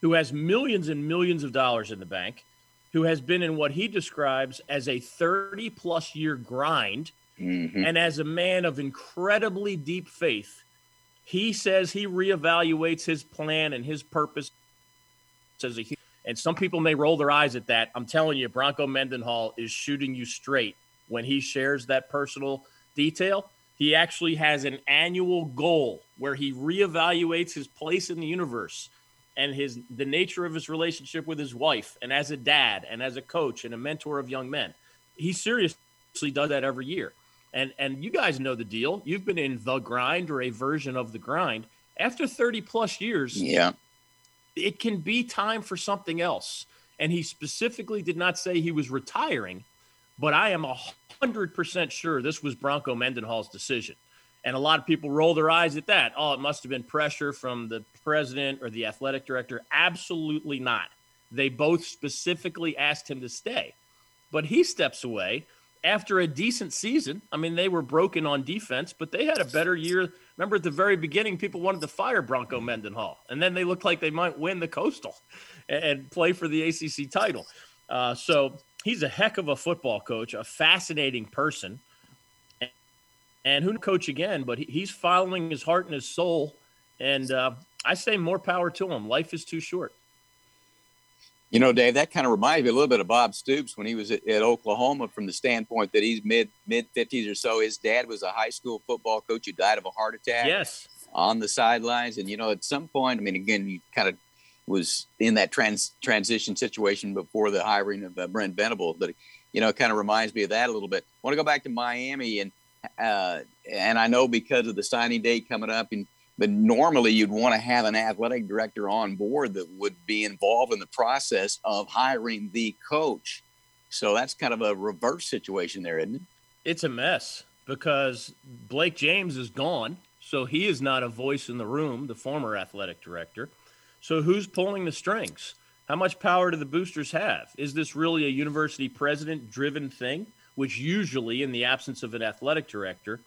who has millions and millions of dollars in the bank, who has been in what he describes as a 30 plus year grind, Mm-hmm. and as a man of incredibly deep faith. He says he reevaluates his plan and his purpose as a hu- and some people may roll their eyes at that. I'm telling you, Bronco Mendenhall is shooting you straight when he shares that personal detail. He actually has an annual goal where he reevaluates his place in the universe and his the nature of his relationship with his wife and as a dad and as a coach and a mentor of young men. He seriously does that every year. And and you guys know the deal. You've been in the grind or a version of the grind. After 30 plus years, Yeah. It can be time for something else. And he specifically did not say he was retiring, but I am a hundred percent sure this was Bronco Mendenhall's decision. And a lot of people roll their eyes at that. Oh, it must have been pressure from the president or the athletic director. Absolutely not. They both specifically asked him to stay. But he steps away after a decent season. I mean, they were broken on defense, but they had a better year. Remember at the very beginning, people wanted to fire Bronco Mendenhall, and then they looked like they might win the Coastal and, play for the ACC title. Uh, so he's a heck of a football coach, a fascinating person, and, who coach again? But he, he's following his heart and his soul, and uh, I say more power to him. Life is too short. You know, Dave, that kind of reminds me a little bit of Bob Stoops when he was at, at Oklahoma from the standpoint that he's mid mid fifties or so. His dad was a high school football coach who died of a heart attack. Yes. On the sidelines. And you know, at some point, I mean, again, he kind of was in that trans transition situation before the hiring of uh, Brent Venable. But you know, it kind of reminds me of that a little bit. I want to go back to Miami and uh, and I know because of the signing date coming up and but normally you'd want to have an athletic director on board that would be involved in the process of hiring the coach. So that's kind of a reverse situation there, isn't it? It's a mess because Blake James is gone. So he is not a voice in the room, the former athletic director. So who's pulling the strings? How much power do the boosters have? Is this really a university president driven thing? Which usually, in the absence of an athletic director,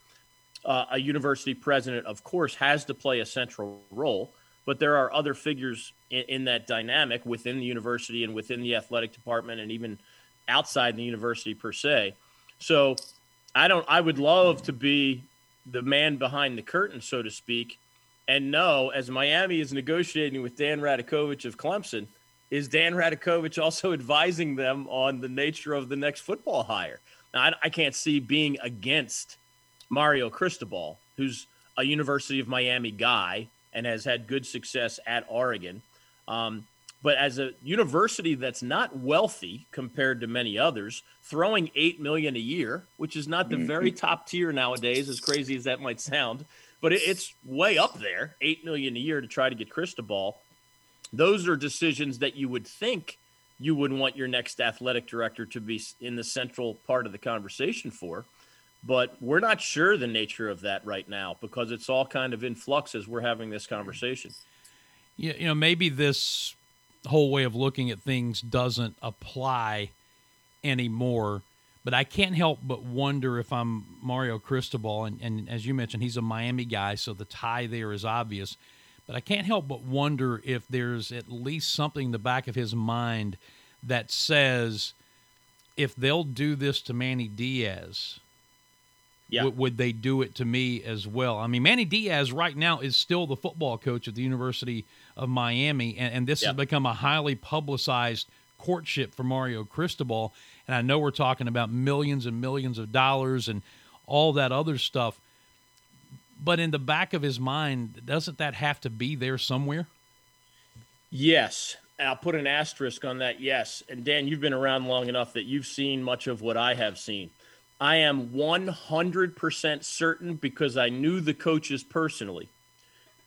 uh, a university president, of course, has to play a central role, but there are other figures in, in, that dynamic within the university and within the athletic department and even outside the university per se. So I don't, I would love to be the man behind the curtain, so to speak, and know as Miami is negotiating with Dan Radakovich of Clemson, is Dan Radakovich also advising them on the nature of the next football hire? Now, I, I can't see being against Mario Cristobal, who's a University of Miami guy and has had good success at Oregon. Um, but as a university that's not wealthy compared to many others, throwing eight million a year, which is not the very top tier nowadays, as crazy as that might sound, but it's way up there, eight million a year to try to get Cristobal. Those are decisions that you would think you would want your next athletic director to be in the central part of the conversation for but we're not sure the nature of that right now because it's all kind of in flux as we're having this conversation. Yeah, you know, maybe this whole way of looking at things doesn't apply anymore, but I can't help but wonder if I'm Mario Cristobal, and, and as you mentioned, he's a Miami guy, so the tie there is obvious. But I can't help but wonder if there's at least something in the back of his mind that says if they'll do this to Manny Diaz, yeah. W- would they do it to me as well? I mean, Manny Diaz right now is still the football coach at the University of Miami, and, and this Yeah. has become a highly publicized courtship for Mario Cristobal. And I know we're talking about millions and millions of dollars and all that other stuff. But in the back of his mind, doesn't that have to be there somewhere? Yes. And I'll put an asterisk on that. Yes. And Dan, you've been around long enough that you've seen much of what I have seen. I am 100% certain because I knew the coaches personally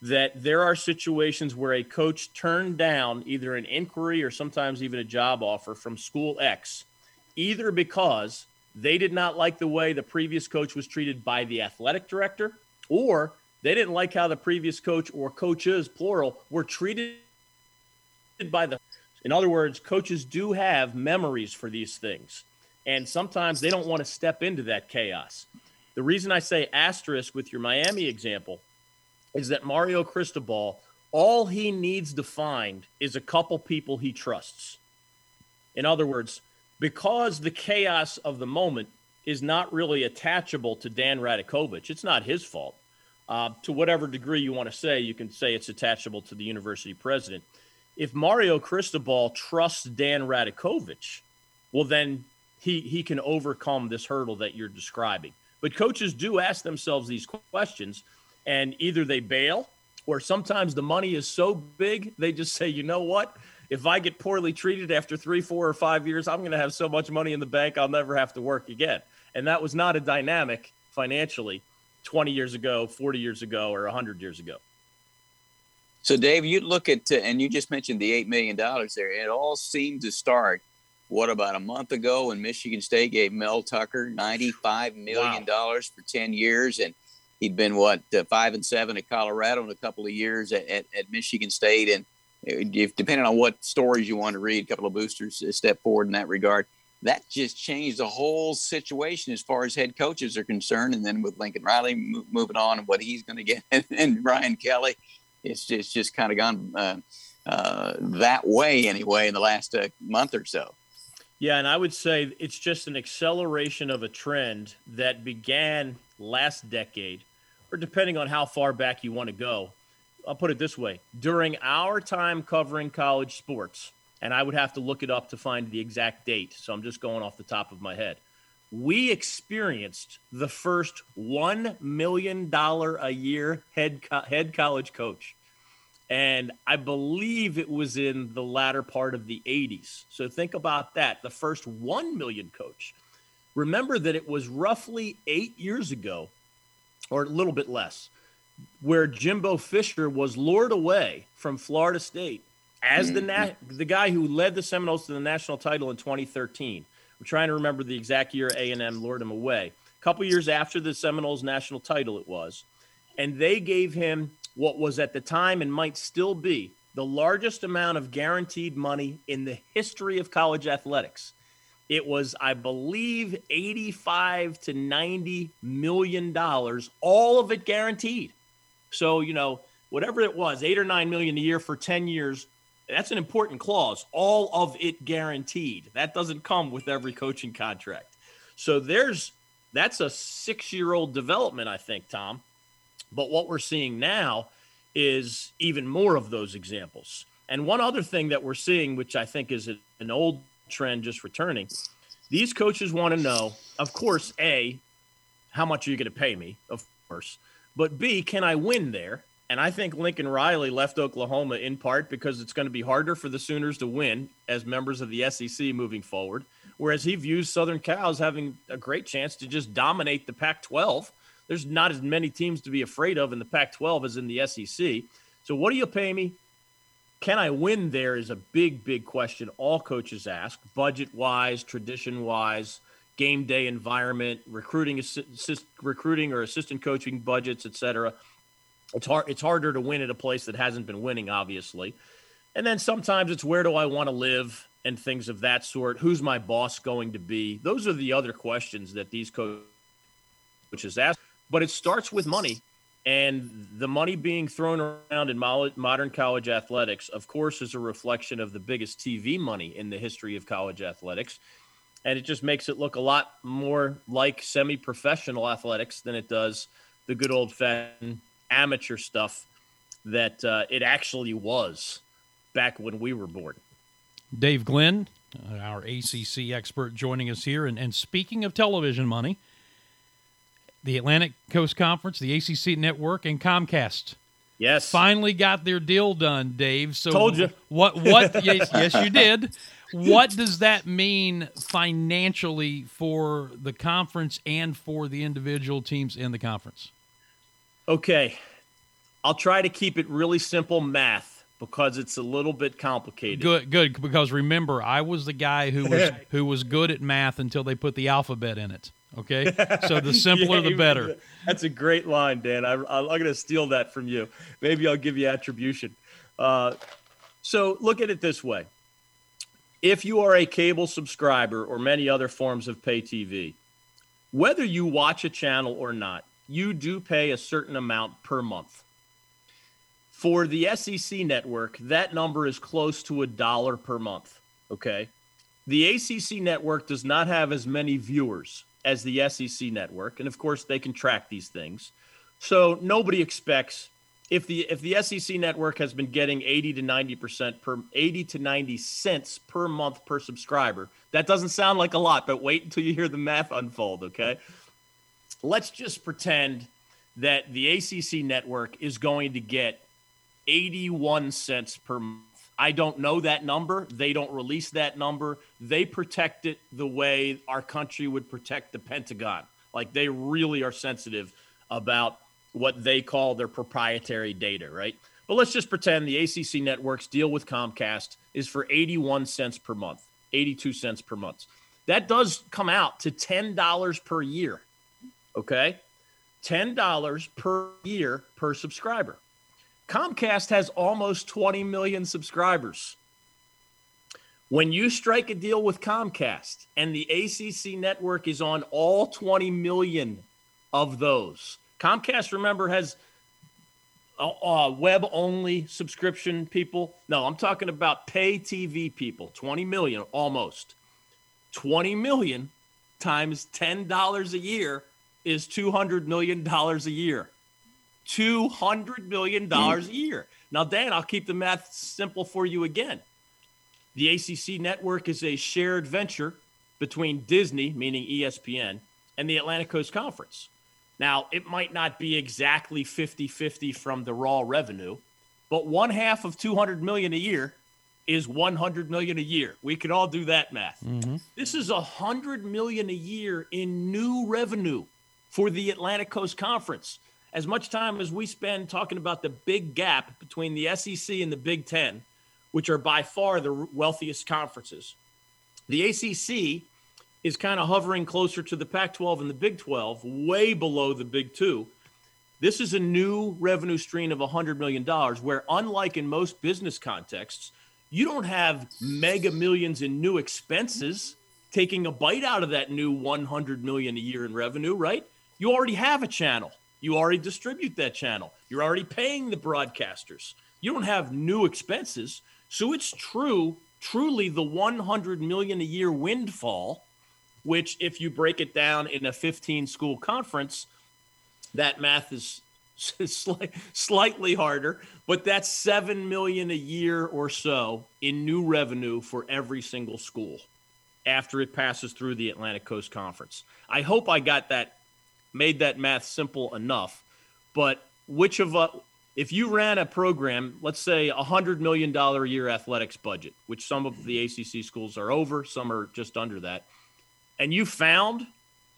that there are situations where a coach turned down either an inquiry or sometimes even a job offer from school X, either because they did not like the way the previous coach was treated by the athletic director, or they didn't like how the previous coach or coaches, plural, were treated by the. In other words, coaches do have memories for these things. And sometimes they don't want to step into that chaos. The reason I say asterisk with your Miami example is that Mario Cristobal, all he needs to find is a couple people he trusts. In other words, because the chaos of the moment is not really attachable to Dan Radakovich, it's not his fault. Uh, to whatever degree you want to say, you can say it's attachable to the university president. If Mario Cristobal trusts Dan Radakovich, well, then he, he can overcome this hurdle that you're describing. But coaches do ask themselves these questions, and either they bail or sometimes the money is so big, they just say, you know what? If I get poorly treated after three, four, or five years, I'm going to have so much money in the bank, I'll never have to work again. And that was not a dynamic financially 20 years ago, 40 years ago, or 100 years ago. So, Dave, you look at, uh, and you just mentioned the $8 million there. It all seemed to start, what, about a month ago when Michigan State gave Mel Tucker $95 million wow. for 10 years. And he'd been, what, uh, five and seven at Colorado in a couple of years at, at, at Michigan State. And uh, if, depending on what stories you want to read, a couple of boosters step forward in that regard. That just changed the whole situation as far as head coaches are concerned. And then with Lincoln Riley moving on and what he's going to get, and Brian Kelly it's just, just kind of gone uh, uh, that way anyway in the last uh, month or so. Yeah, and I would say it's just an acceleration of a trend that began last decade, or depending on how far back you want to go. I'll put it this way during our time covering college sports, and I would have to look it up to find the exact date, so I'm just going off the top of my head. We experienced the first $1 million a year head, co- head college coach and I believe it was in the latter part of the 80s. So think about that. The first 1 million coach. Remember that it was roughly eight years ago, or a little bit less, where Jimbo Fisher was lured away from Florida State as the mm-hmm. na- the guy who led the Seminoles to the national title in 2013. I'm trying to remember the exact year A&M lured him away. A couple years after the Seminoles national title, it was, and they gave him what was at the time and might still be the largest amount of guaranteed money in the history of college athletics. It was, I believe, 85 to 90 million dollars, all of it guaranteed. So, you know, whatever it was, eight or nine million a year for 10 years, that's an important clause. All of it guaranteed. That doesn't come with every coaching contract. So there's that's a six year old development, I think, Tom. But what we're seeing now is even more of those examples. And one other thing that we're seeing, which I think is an old trend just returning, these coaches want to know, of course, A, how much are you going to pay me? Of course. But B, can I win there? And I think Lincoln Riley left Oklahoma in part because it's going to be harder for the Sooners to win as members of the SEC moving forward. Whereas he views Southern as having a great chance to just dominate the Pac 12 there's not as many teams to be afraid of in the Pac 12 as in the SEC. So, what do you pay me? Can I win there is a big, big question all coaches ask, budget wise, tradition wise, game day environment, recruiting, assist, recruiting or assistant coaching budgets, etc. It's hard. It's harder to win at a place that hasn't been winning, obviously. And then sometimes it's where do I want to live and things of that sort. Who's my boss going to be? Those are the other questions that these coaches ask but it starts with money. And the money being thrown around in modern college athletics, of course, is a reflection of the biggest TV money in the history of college athletics. And it just makes it look a lot more like semi professional athletics than it does the good old fashioned amateur stuff that uh, it actually was back when we were born. Dave Glenn, uh, our ACC expert, joining us here. And, and speaking of television money, the Atlantic Coast Conference, the ACC Network, and Comcast. Yes, finally got their deal done, Dave. So told you what? What? yes, yes, you did. What does that mean financially for the conference and for the individual teams in the conference? Okay, I'll try to keep it really simple math because it's a little bit complicated. Good, good. Because remember, I was the guy who was who was good at math until they put the alphabet in it. Okay, so the simpler Yeah, the better. That's a great line, Dan. I, I'm going to steal that from you. Maybe I'll give you attribution. Uh, so look at it this way: if you are a cable subscriber or many other forms of pay TV, whether you watch a channel or not, you do pay a certain amount per month. For the SEC network, that number is close to a dollar per month. Okay. The ACC network does not have as many viewers as the SEC network, and of course they can track these things. So nobody expects if the if the SEC network has been getting 80 to 90 percent per 80 to 90 cents per month per subscriber. That doesn't sound like a lot, but wait until you hear the math unfold. Okay, let's just pretend that the ACC network is going to get 81 cents per month. I don't know that number. They don't release that number. They protect it the way our country would protect the Pentagon. Like they really are sensitive about what they call their proprietary data, right? But let's just pretend the ACC network's deal with Comcast is for 81 cents per month, 82 cents per month. That does come out to $10 per year. Okay? $10 per year per subscriber. Comcast has almost 20 million subscribers. When you strike a deal with Comcast and the ACC network is on all 20 million of those, Comcast, remember, has uh, uh, web only subscription people. No, I'm talking about pay TV people, 20 million almost. 20 million times $10 a year is $200 million a year. $200 million hmm. a year. Now, Dan, I'll keep the math simple for you again. The ACC network is a shared venture between Disney, meaning ESPN, and the Atlantic Coast Conference. Now, it might not be exactly 50 50 from the raw revenue, but one half of 200 million a year is 100 million a year. We could all do that math. Mm-hmm. This is 100 million a year in new revenue for the Atlantic Coast Conference. As much time as we spend talking about the big gap between the SEC and the Big 10, which are by far the wealthiest conferences. The ACC is kind of hovering closer to the Pac 12 and the Big 12, way below the Big Two. This is a new revenue stream of $100 million, where, unlike in most business contexts, you don't have mega millions in new expenses taking a bite out of that new 100 million a year in revenue, right? You already have a channel. You already distribute that channel. You're already paying the broadcasters. You don't have new expenses. So it's true, truly the 100 million a year windfall, which if you break it down in a 15 school conference, that math is sli- slightly harder, but that's 7 million a year or so in new revenue for every single school after it passes through the Atlantic Coast Conference. I hope I got that made that math simple enough, but which of us if you ran a program, let's say a hundred million dollar a year athletics budget, which some of the ACC schools are over, some are just under that, and you found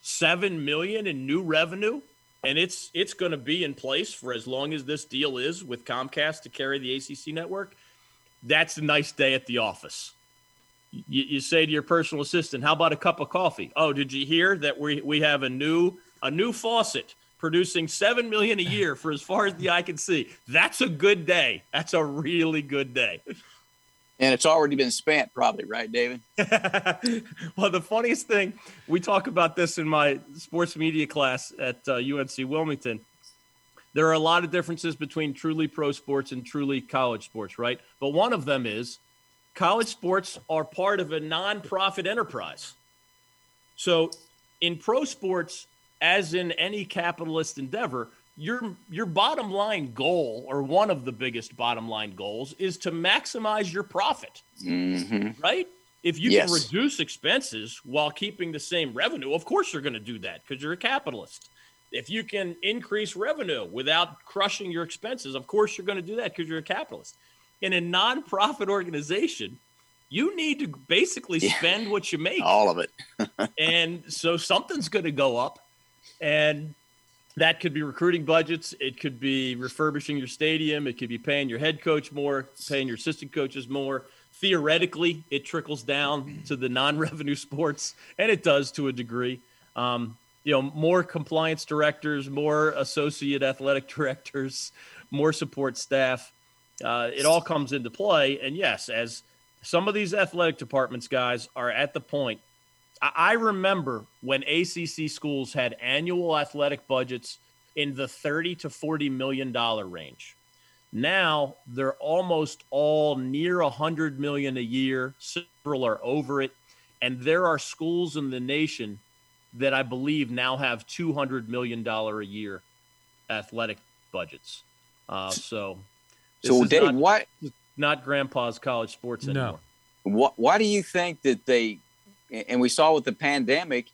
seven million in new revenue, and it's it's going to be in place for as long as this deal is with Comcast to carry the ACC network. That's a nice day at the office. You, you say to your personal assistant, "How about a cup of coffee?" Oh, did you hear that we we have a new a new faucet producing seven million a year for as far as the eye can see. That's a good day. That's a really good day. And it's already been spent, probably, right, David? well, the funniest thing, we talk about this in my sports media class at uh, UNC Wilmington. There are a lot of differences between truly pro sports and truly college sports, right? But one of them is college sports are part of a nonprofit enterprise. So in pro sports, as in any capitalist endeavor, your your bottom line goal or one of the biggest bottom line goals is to maximize your profit. Mm-hmm. Right? If you Yes. can reduce expenses while keeping the same revenue, of course you're going to do that because you're a capitalist. If you can increase revenue without crushing your expenses, of course you're going to do that because you're a capitalist. In a nonprofit organization, you need to basically spend what you make. All of it. and so something's going to go up. And that could be recruiting budgets. It could be refurbishing your stadium. It could be paying your head coach more, paying your assistant coaches more. Theoretically, it trickles down to the non-revenue sports, and it does to a degree. Um, you know, more compliance directors, more associate athletic directors, more support staff. Uh, it all comes into play. And yes, as some of these athletic departments guys are at the point I remember when ACC schools had annual athletic budgets in the 30 to 40 million dollar range. Now they're almost all near 100 million a year. Several are over it, and there are schools in the nation that I believe now have 200 million dollar a year athletic budgets. Uh, so, so Dave, not, why not Grandpa's college sports anymore? Why, why do you think that they and we saw with the pandemic,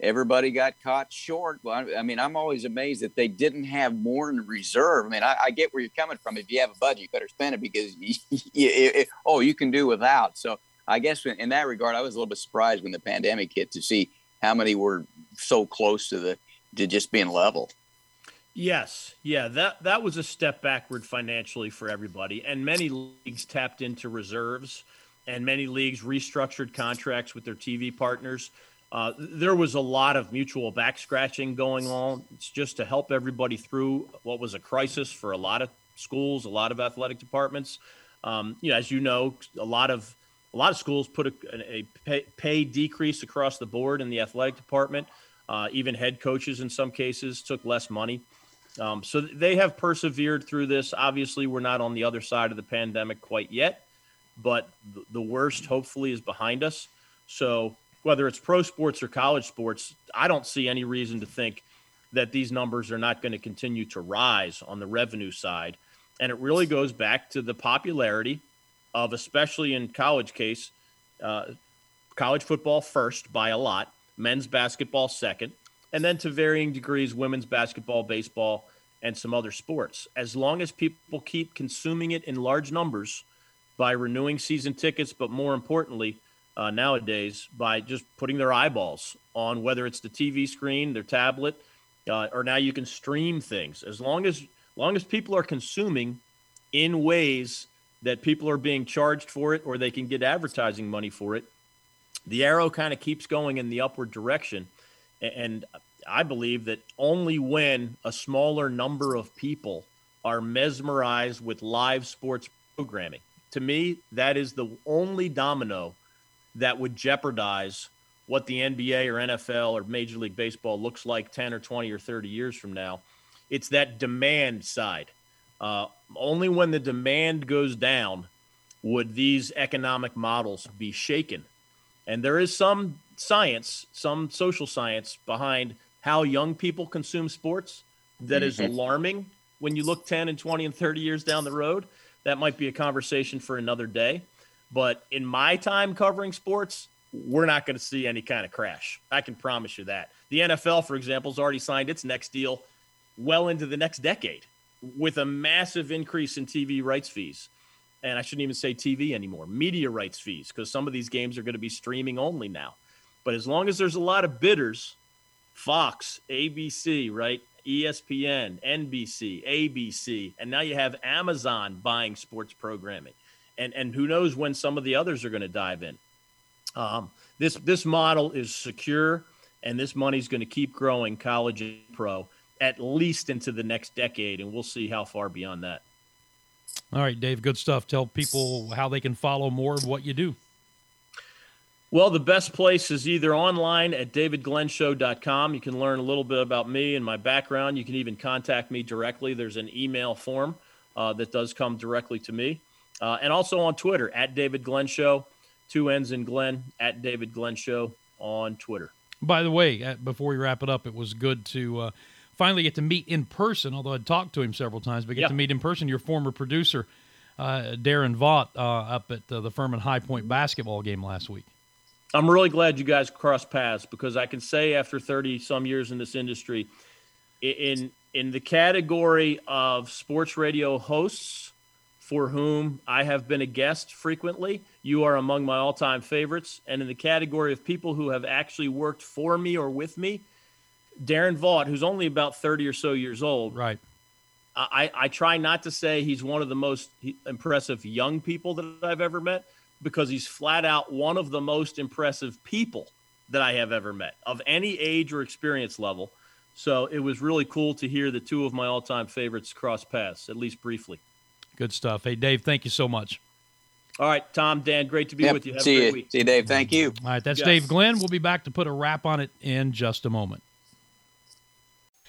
everybody got caught short. Well, I mean, I'm always amazed that they didn't have more in reserve. I mean, I, I get where you're coming from. If you have a budget, you better spend it because you, you, oh, you can do without. So I guess in that regard, I was a little bit surprised when the pandemic hit to see how many were so close to the to just being level. Yes, yeah, that that was a step backward financially for everybody, and many leagues tapped into reserves and many leagues restructured contracts with their TV partners. Uh, there was a lot of mutual back scratching going on. It's just to help everybody through what was a crisis for a lot of schools, a lot of athletic departments. Um, you know, as you know, a lot of a lot of schools put a, a pay, pay, decrease across the board in the athletic department. Uh, even head coaches, in some cases, took less money. Um, so they have persevered through this. Obviously, we're not on the other side of the pandemic quite yet but the worst hopefully is behind us. So whether it's pro sports or college sports, I don't see any reason to think that these numbers are not going to continue to rise on the revenue side. And it really goes back to the popularity of, especially in college case, uh, college football first by a lot, men's basketball second, and then to varying degrees, women's basketball, baseball, and some other sports. As long as people keep consuming it in large numbers, by renewing season tickets, but more importantly, uh, nowadays by just putting their eyeballs on whether it's the TV screen, their tablet, uh, or now you can stream things. As long as long as people are consuming in ways that people are being charged for it or they can get advertising money for it, the arrow kind of keeps going in the upward direction. And I believe that only when a smaller number of people are mesmerized with live sports programming to me, that is the only domino that would jeopardize what the NBA or NFL or Major League Baseball looks like 10 or 20 or 30 years from now. It's that demand side. Uh, only when the demand goes down would these economic models be shaken. And there is some science, some social science behind how young people consume sports that is mm-hmm. alarming when you look 10 and 20 and 30 years down the road that might be a conversation for another day. But in my time covering sports, we're not going to see any kind of crash. I can promise you that. The NFL, for example, has already signed its next deal well into the next decade with a massive increase in TV rights fees. And I shouldn't even say TV anymore, media rights fees, because some of these games are going to be streaming only now. But as long as there's a lot of bidders, Fox, ABC, right? ESPN, NBC, ABC, and now you have Amazon buying sports programming, and and who knows when some of the others are going to dive in. Um, this this model is secure, and this money is going to keep growing, college and pro, at least into the next decade, and we'll see how far beyond that. All right, Dave, good stuff. Tell people how they can follow more of what you do. Well, the best place is either online at davidglennshow.com. You can learn a little bit about me and my background. You can even contact me directly. There's an email form uh, that does come directly to me. Uh, and also on Twitter at David Glenn Show, two N's in Glenn, at David Glenn Show on Twitter. By the way, uh, before we wrap it up, it was good to uh, finally get to meet in person, although I'd talked to him several times, but get to meet in person your former producer, uh, Darren Vaught, uh, up at the Furman High Point basketball game last week. I'm really glad you guys crossed paths because I can say after 30 some years in this industry, in in the category of sports radio hosts for whom I have been a guest frequently, you are among my all-time favorites. And in the category of people who have actually worked for me or with me, Darren Vaught, who's only about 30 or so years old. Right. I, I try not to say he's one of the most impressive young people that I've ever met because he's flat out one of the most impressive people that I have ever met of any age or experience level. So it was really cool to hear the two of my all time favorites cross paths, at least briefly. Good stuff. Hey, Dave, thank you so much. All right, Tom, Dan, great to be Yep, with you. Have see a great you. week. See you, Dave. Thank you. All right, that's Yes. Dave Glenn. We'll be back to put a wrap on it in just a moment.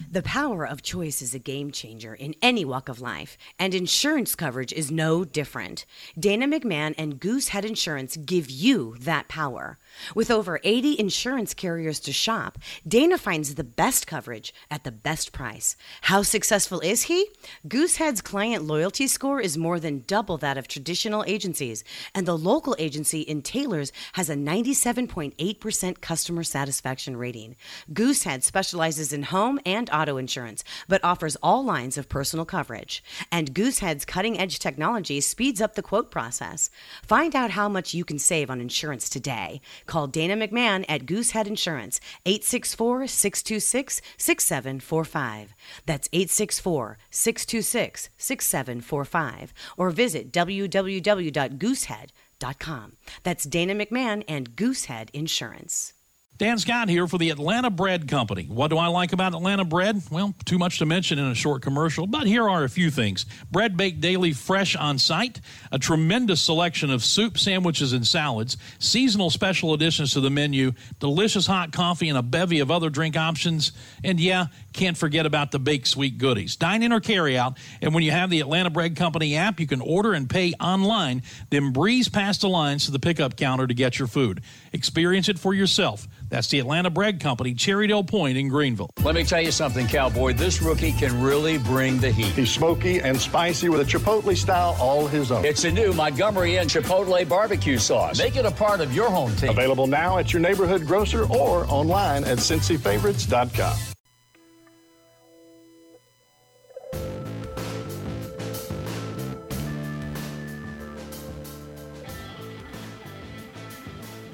The power of choice is a game changer in any walk of life, and insurance coverage is no different. Dana McMahon and Goosehead Insurance give you that power. With over 80 insurance carriers to shop, Dana finds the best coverage at the best price. How successful is he? Goosehead's client loyalty score is more than double that of traditional agencies, and the local agency in Taylor's has a 97.8% customer satisfaction rating. Goosehead specializes in home and auto insurance, but offers all lines of personal coverage. And Goosehead's cutting edge technology speeds up the quote process. Find out how much you can save on insurance today. Call Dana McMahon at Goosehead Insurance, 864 626 6745. That's 864 626 6745. Or visit www.goosehead.com. That's Dana McMahon and Goosehead Insurance. Dan Scott here for the Atlanta Bread Company. What do I like about Atlanta bread? Well, too much to mention in a short commercial, but here are a few things. Bread baked daily fresh on site, a tremendous selection of soup, sandwiches, and salads, seasonal special additions to the menu, delicious hot coffee, and a bevy of other drink options. And yeah, can't forget about the baked sweet goodies. Dine in or carry out, and when you have the Atlanta Bread Company app, you can order and pay online, then breeze past the lines to the pickup counter to get your food. Experience it for yourself. That's the Atlanta Bread Company, Cherrydale Point in Greenville. Let me tell you something, Cowboy. This rookie can really bring the heat. He's smoky and spicy with a Chipotle style all his own. It's a new Montgomery Inn Chipotle barbecue sauce. Make it a part of your home team. Available now at your neighborhood grocer or online at cincyfavorites.com.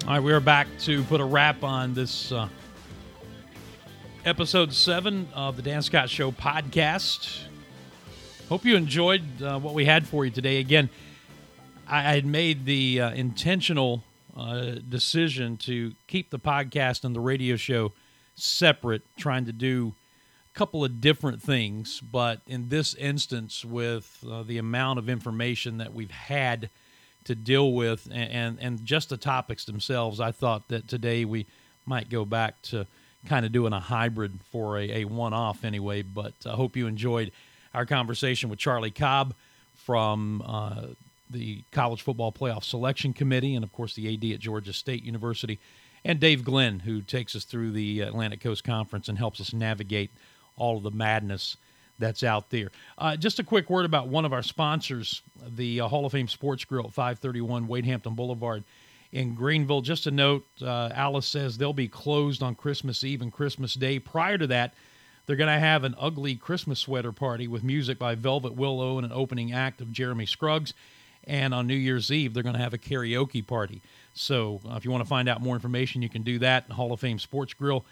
All right, we are back to put a wrap on this uh, episode seven of the Dan Scott Show podcast. Hope you enjoyed uh, what we had for you today. Again, I, had made the uh, intentional uh, decision to keep the podcast and the radio show separate, trying to do a couple of different things. But in this instance, with uh, the amount of information that we've had to deal with and, and, and just the topics themselves, I thought that today we might go back to kind of doing a hybrid for a, a one off anyway. But I hope you enjoyed our conversation with Charlie Cobb from uh, the College Football Playoff Selection Committee and, of course, the AD at Georgia State University, and Dave Glenn, who takes us through the Atlantic Coast Conference and helps us navigate all of the madness that's out there. Uh, just a quick word about one of our sponsors, the uh, Hall of Fame Sports Grill at 531 Wade Hampton Boulevard in Greenville. Just a note uh, Alice says they'll be closed on Christmas Eve and Christmas Day. Prior to that, they're going to have an ugly Christmas sweater party with music by Velvet Willow and an opening act of Jeremy Scruggs. And on New Year's Eve, they're going to have a karaoke party. So uh, if you want to find out more information, you can do that. Hall of Fame Sports Grill.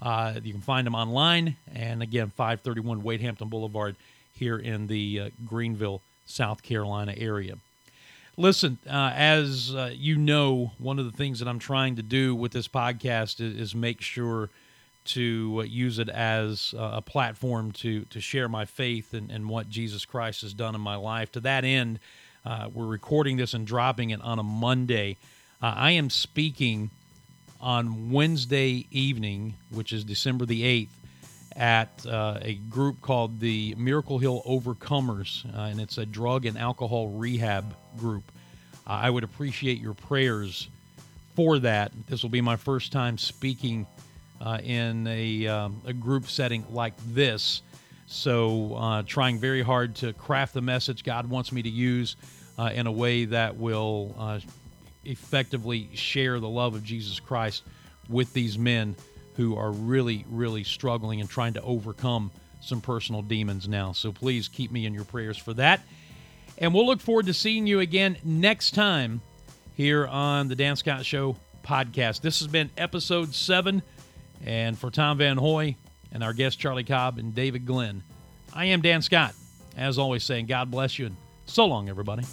Uh, you can find them online. And again, 531 Wade Hampton Boulevard here in the uh, Greenville, South Carolina area. Listen, uh, as uh, you know, one of the things that I'm trying to do with this podcast is, is make sure to uh, use it as uh, a platform to to share my faith and, and what Jesus Christ has done in my life. To that end, uh, we're recording this and dropping it on a Monday. Uh, I am speaking on Wednesday evening, which is December the 8th, at uh, a group called the Miracle Hill Overcomers, uh, and it's a drug and alcohol rehab group. Uh, I would appreciate your prayers for that. This will be my first time speaking uh, in a, um, a group setting like this. So, uh, trying very hard to craft the message God wants me to use uh, in a way that will effectively share the love of Jesus Christ with these men who are really, really struggling and trying to overcome some personal demons now. So, please keep me in your prayers for that. And we'll look forward to seeing you again next time here on the Dan Scott Show podcast. This has been episode seven. And for Tom Van Hoy, and our guests Charlie Cobb and David Glenn. I am Dan Scott, as always, saying God bless you and so long, everybody.